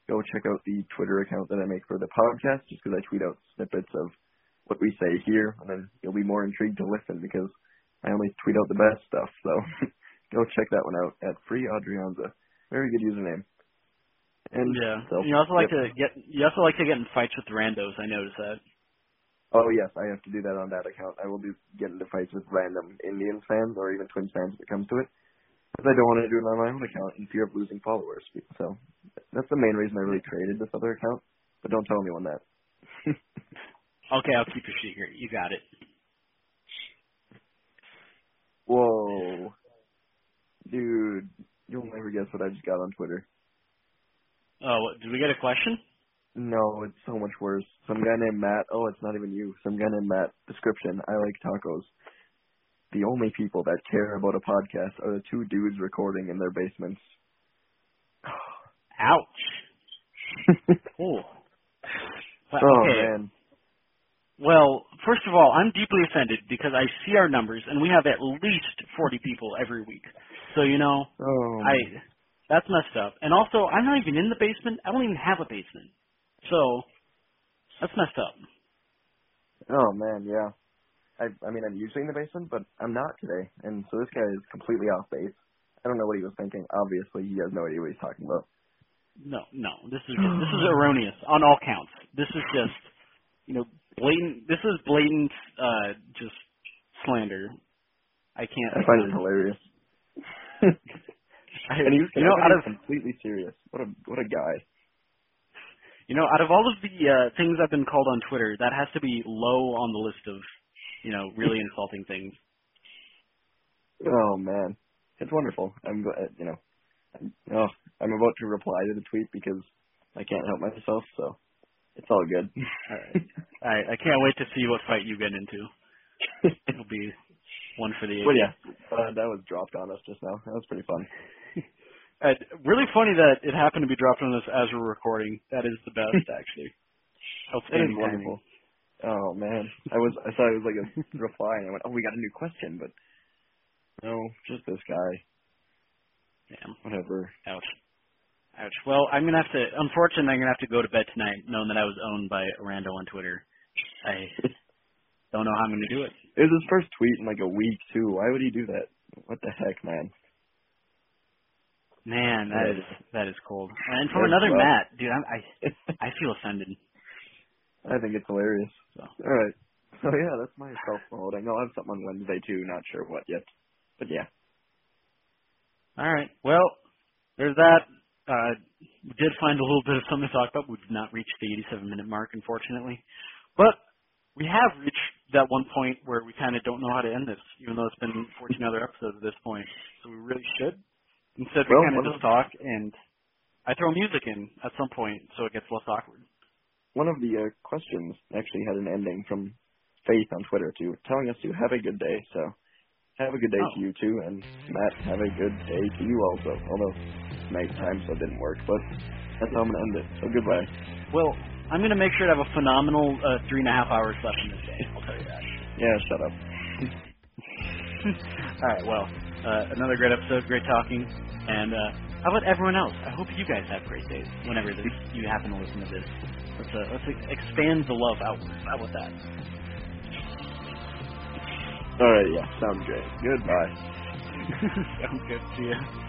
go check out the Twitter account that I make for the podcast, just because I tweet out snippets of what we say here, and then you'll be more intrigued to listen because I only tweet out the best stuff. So go check that one out at Free Adrianza. Very good username. And Yeah. so, you also like yep. to get you also like to get in fights with randos. I noticed that. Oh yes, I have to do that on that account. I will be getting into fights with random Indians fans or even Twins fans if it comes to it. Because I don't want to do it on my own account in fear of losing followers. So that's the main reason I really created this other account. But don't tell anyone that. Okay, I'll keep your secret. You got it. Whoa, dude, you'll never guess what I just got on Twitter. Oh, did we get a question? No, it's so much worse. Some guy named Matt. Oh, it's not even you. Some guy named Matt. Description: I like tacos. The only people that care about a podcast are the two dudes recording in their basements. Ouch. Cool. Well, oh okay. man. Well, first of all, I'm deeply offended because I see our numbers and we have at least 40 people every week. So, you know, Oh. I that's messed up. And also, I'm not even in the basement. I don't even have a basement. So, that's messed up. Oh man, yeah. I I mean I'm usually in the basement, but I'm not today. And so this guy is completely off base. I don't know what he was thinking. Obviously he has no idea what he's talking about. No, no. This is this is erroneous on all counts. This is just, you know, blatant. This is blatant, uh, just slander. I can't. I find it hilarious. I- and he was you know, out of completely serious. What a what a guy. you know, out of all of the uh, things I've been called on Twitter, that has to be low on the list of, you know, really insulting things. Oh man. It's wonderful. I'm glad you know. I'm, oh, I'm about to reply to the tweet because I can't help myself, so it's all good. All right. I I can't wait to see what fight you get into. It'll be one for the ages. but yeah, uh, that was dropped on us just now. That was pretty fun. Uh, really funny that it happened to be dropped on us as we're recording. That is the best, actually. That is wonderful. Oh man, I was I thought it was like a reply, and I went, oh, we got a new question, but no, just this guy. Damn. Whatever. Ouch. Ouch. Well, I'm gonna have to. Unfortunately, I'm gonna have to go to bed tonight, knowing that I was owned by a rando on Twitter. I don't know how I'm gonna do it. It was his first tweet in like a week too. Why would he do that? What the heck, man? Man, that Yeah. is that is cold. And from That's another rough. Matt, dude, I'm, I I feel offended. I think it's hilarious. So. All right. So yeah, that's my self promoting. I'll have something on Wednesday too. Not sure what yet, but yeah. All right. Well, there's that. Uh, we did find a little bit of something to talk about. We did not reach the 87 minute mark, unfortunately, but we have reached that one point where we kind of don't know how to end this, even though it's been 14 other episodes at this point. So we really should. Instead, we Well, kind of just talk and I throw music in at some point so it gets less awkward. One of the uh, questions actually had an ending from Faith on Twitter too, telling us to have a good day. So have a good day Oh. to you too, and Matt, have a good day to you also. Although nighttime, so it didn't work, but that's how I'm gonna end it. So goodbye. Well, I'm going to make sure to have a phenomenal uh, three and a half hours left in this day. I'll tell you that. Yeah, shut up. All right. Well, uh, another great episode. Great talking. And uh, how about everyone else? I hope you guys have great days whenever this, you happen to listen to this. Let's uh, let's expand the love outwards. How about that? All right, yeah, sounds great. Goodbye. Sounds good. See ya.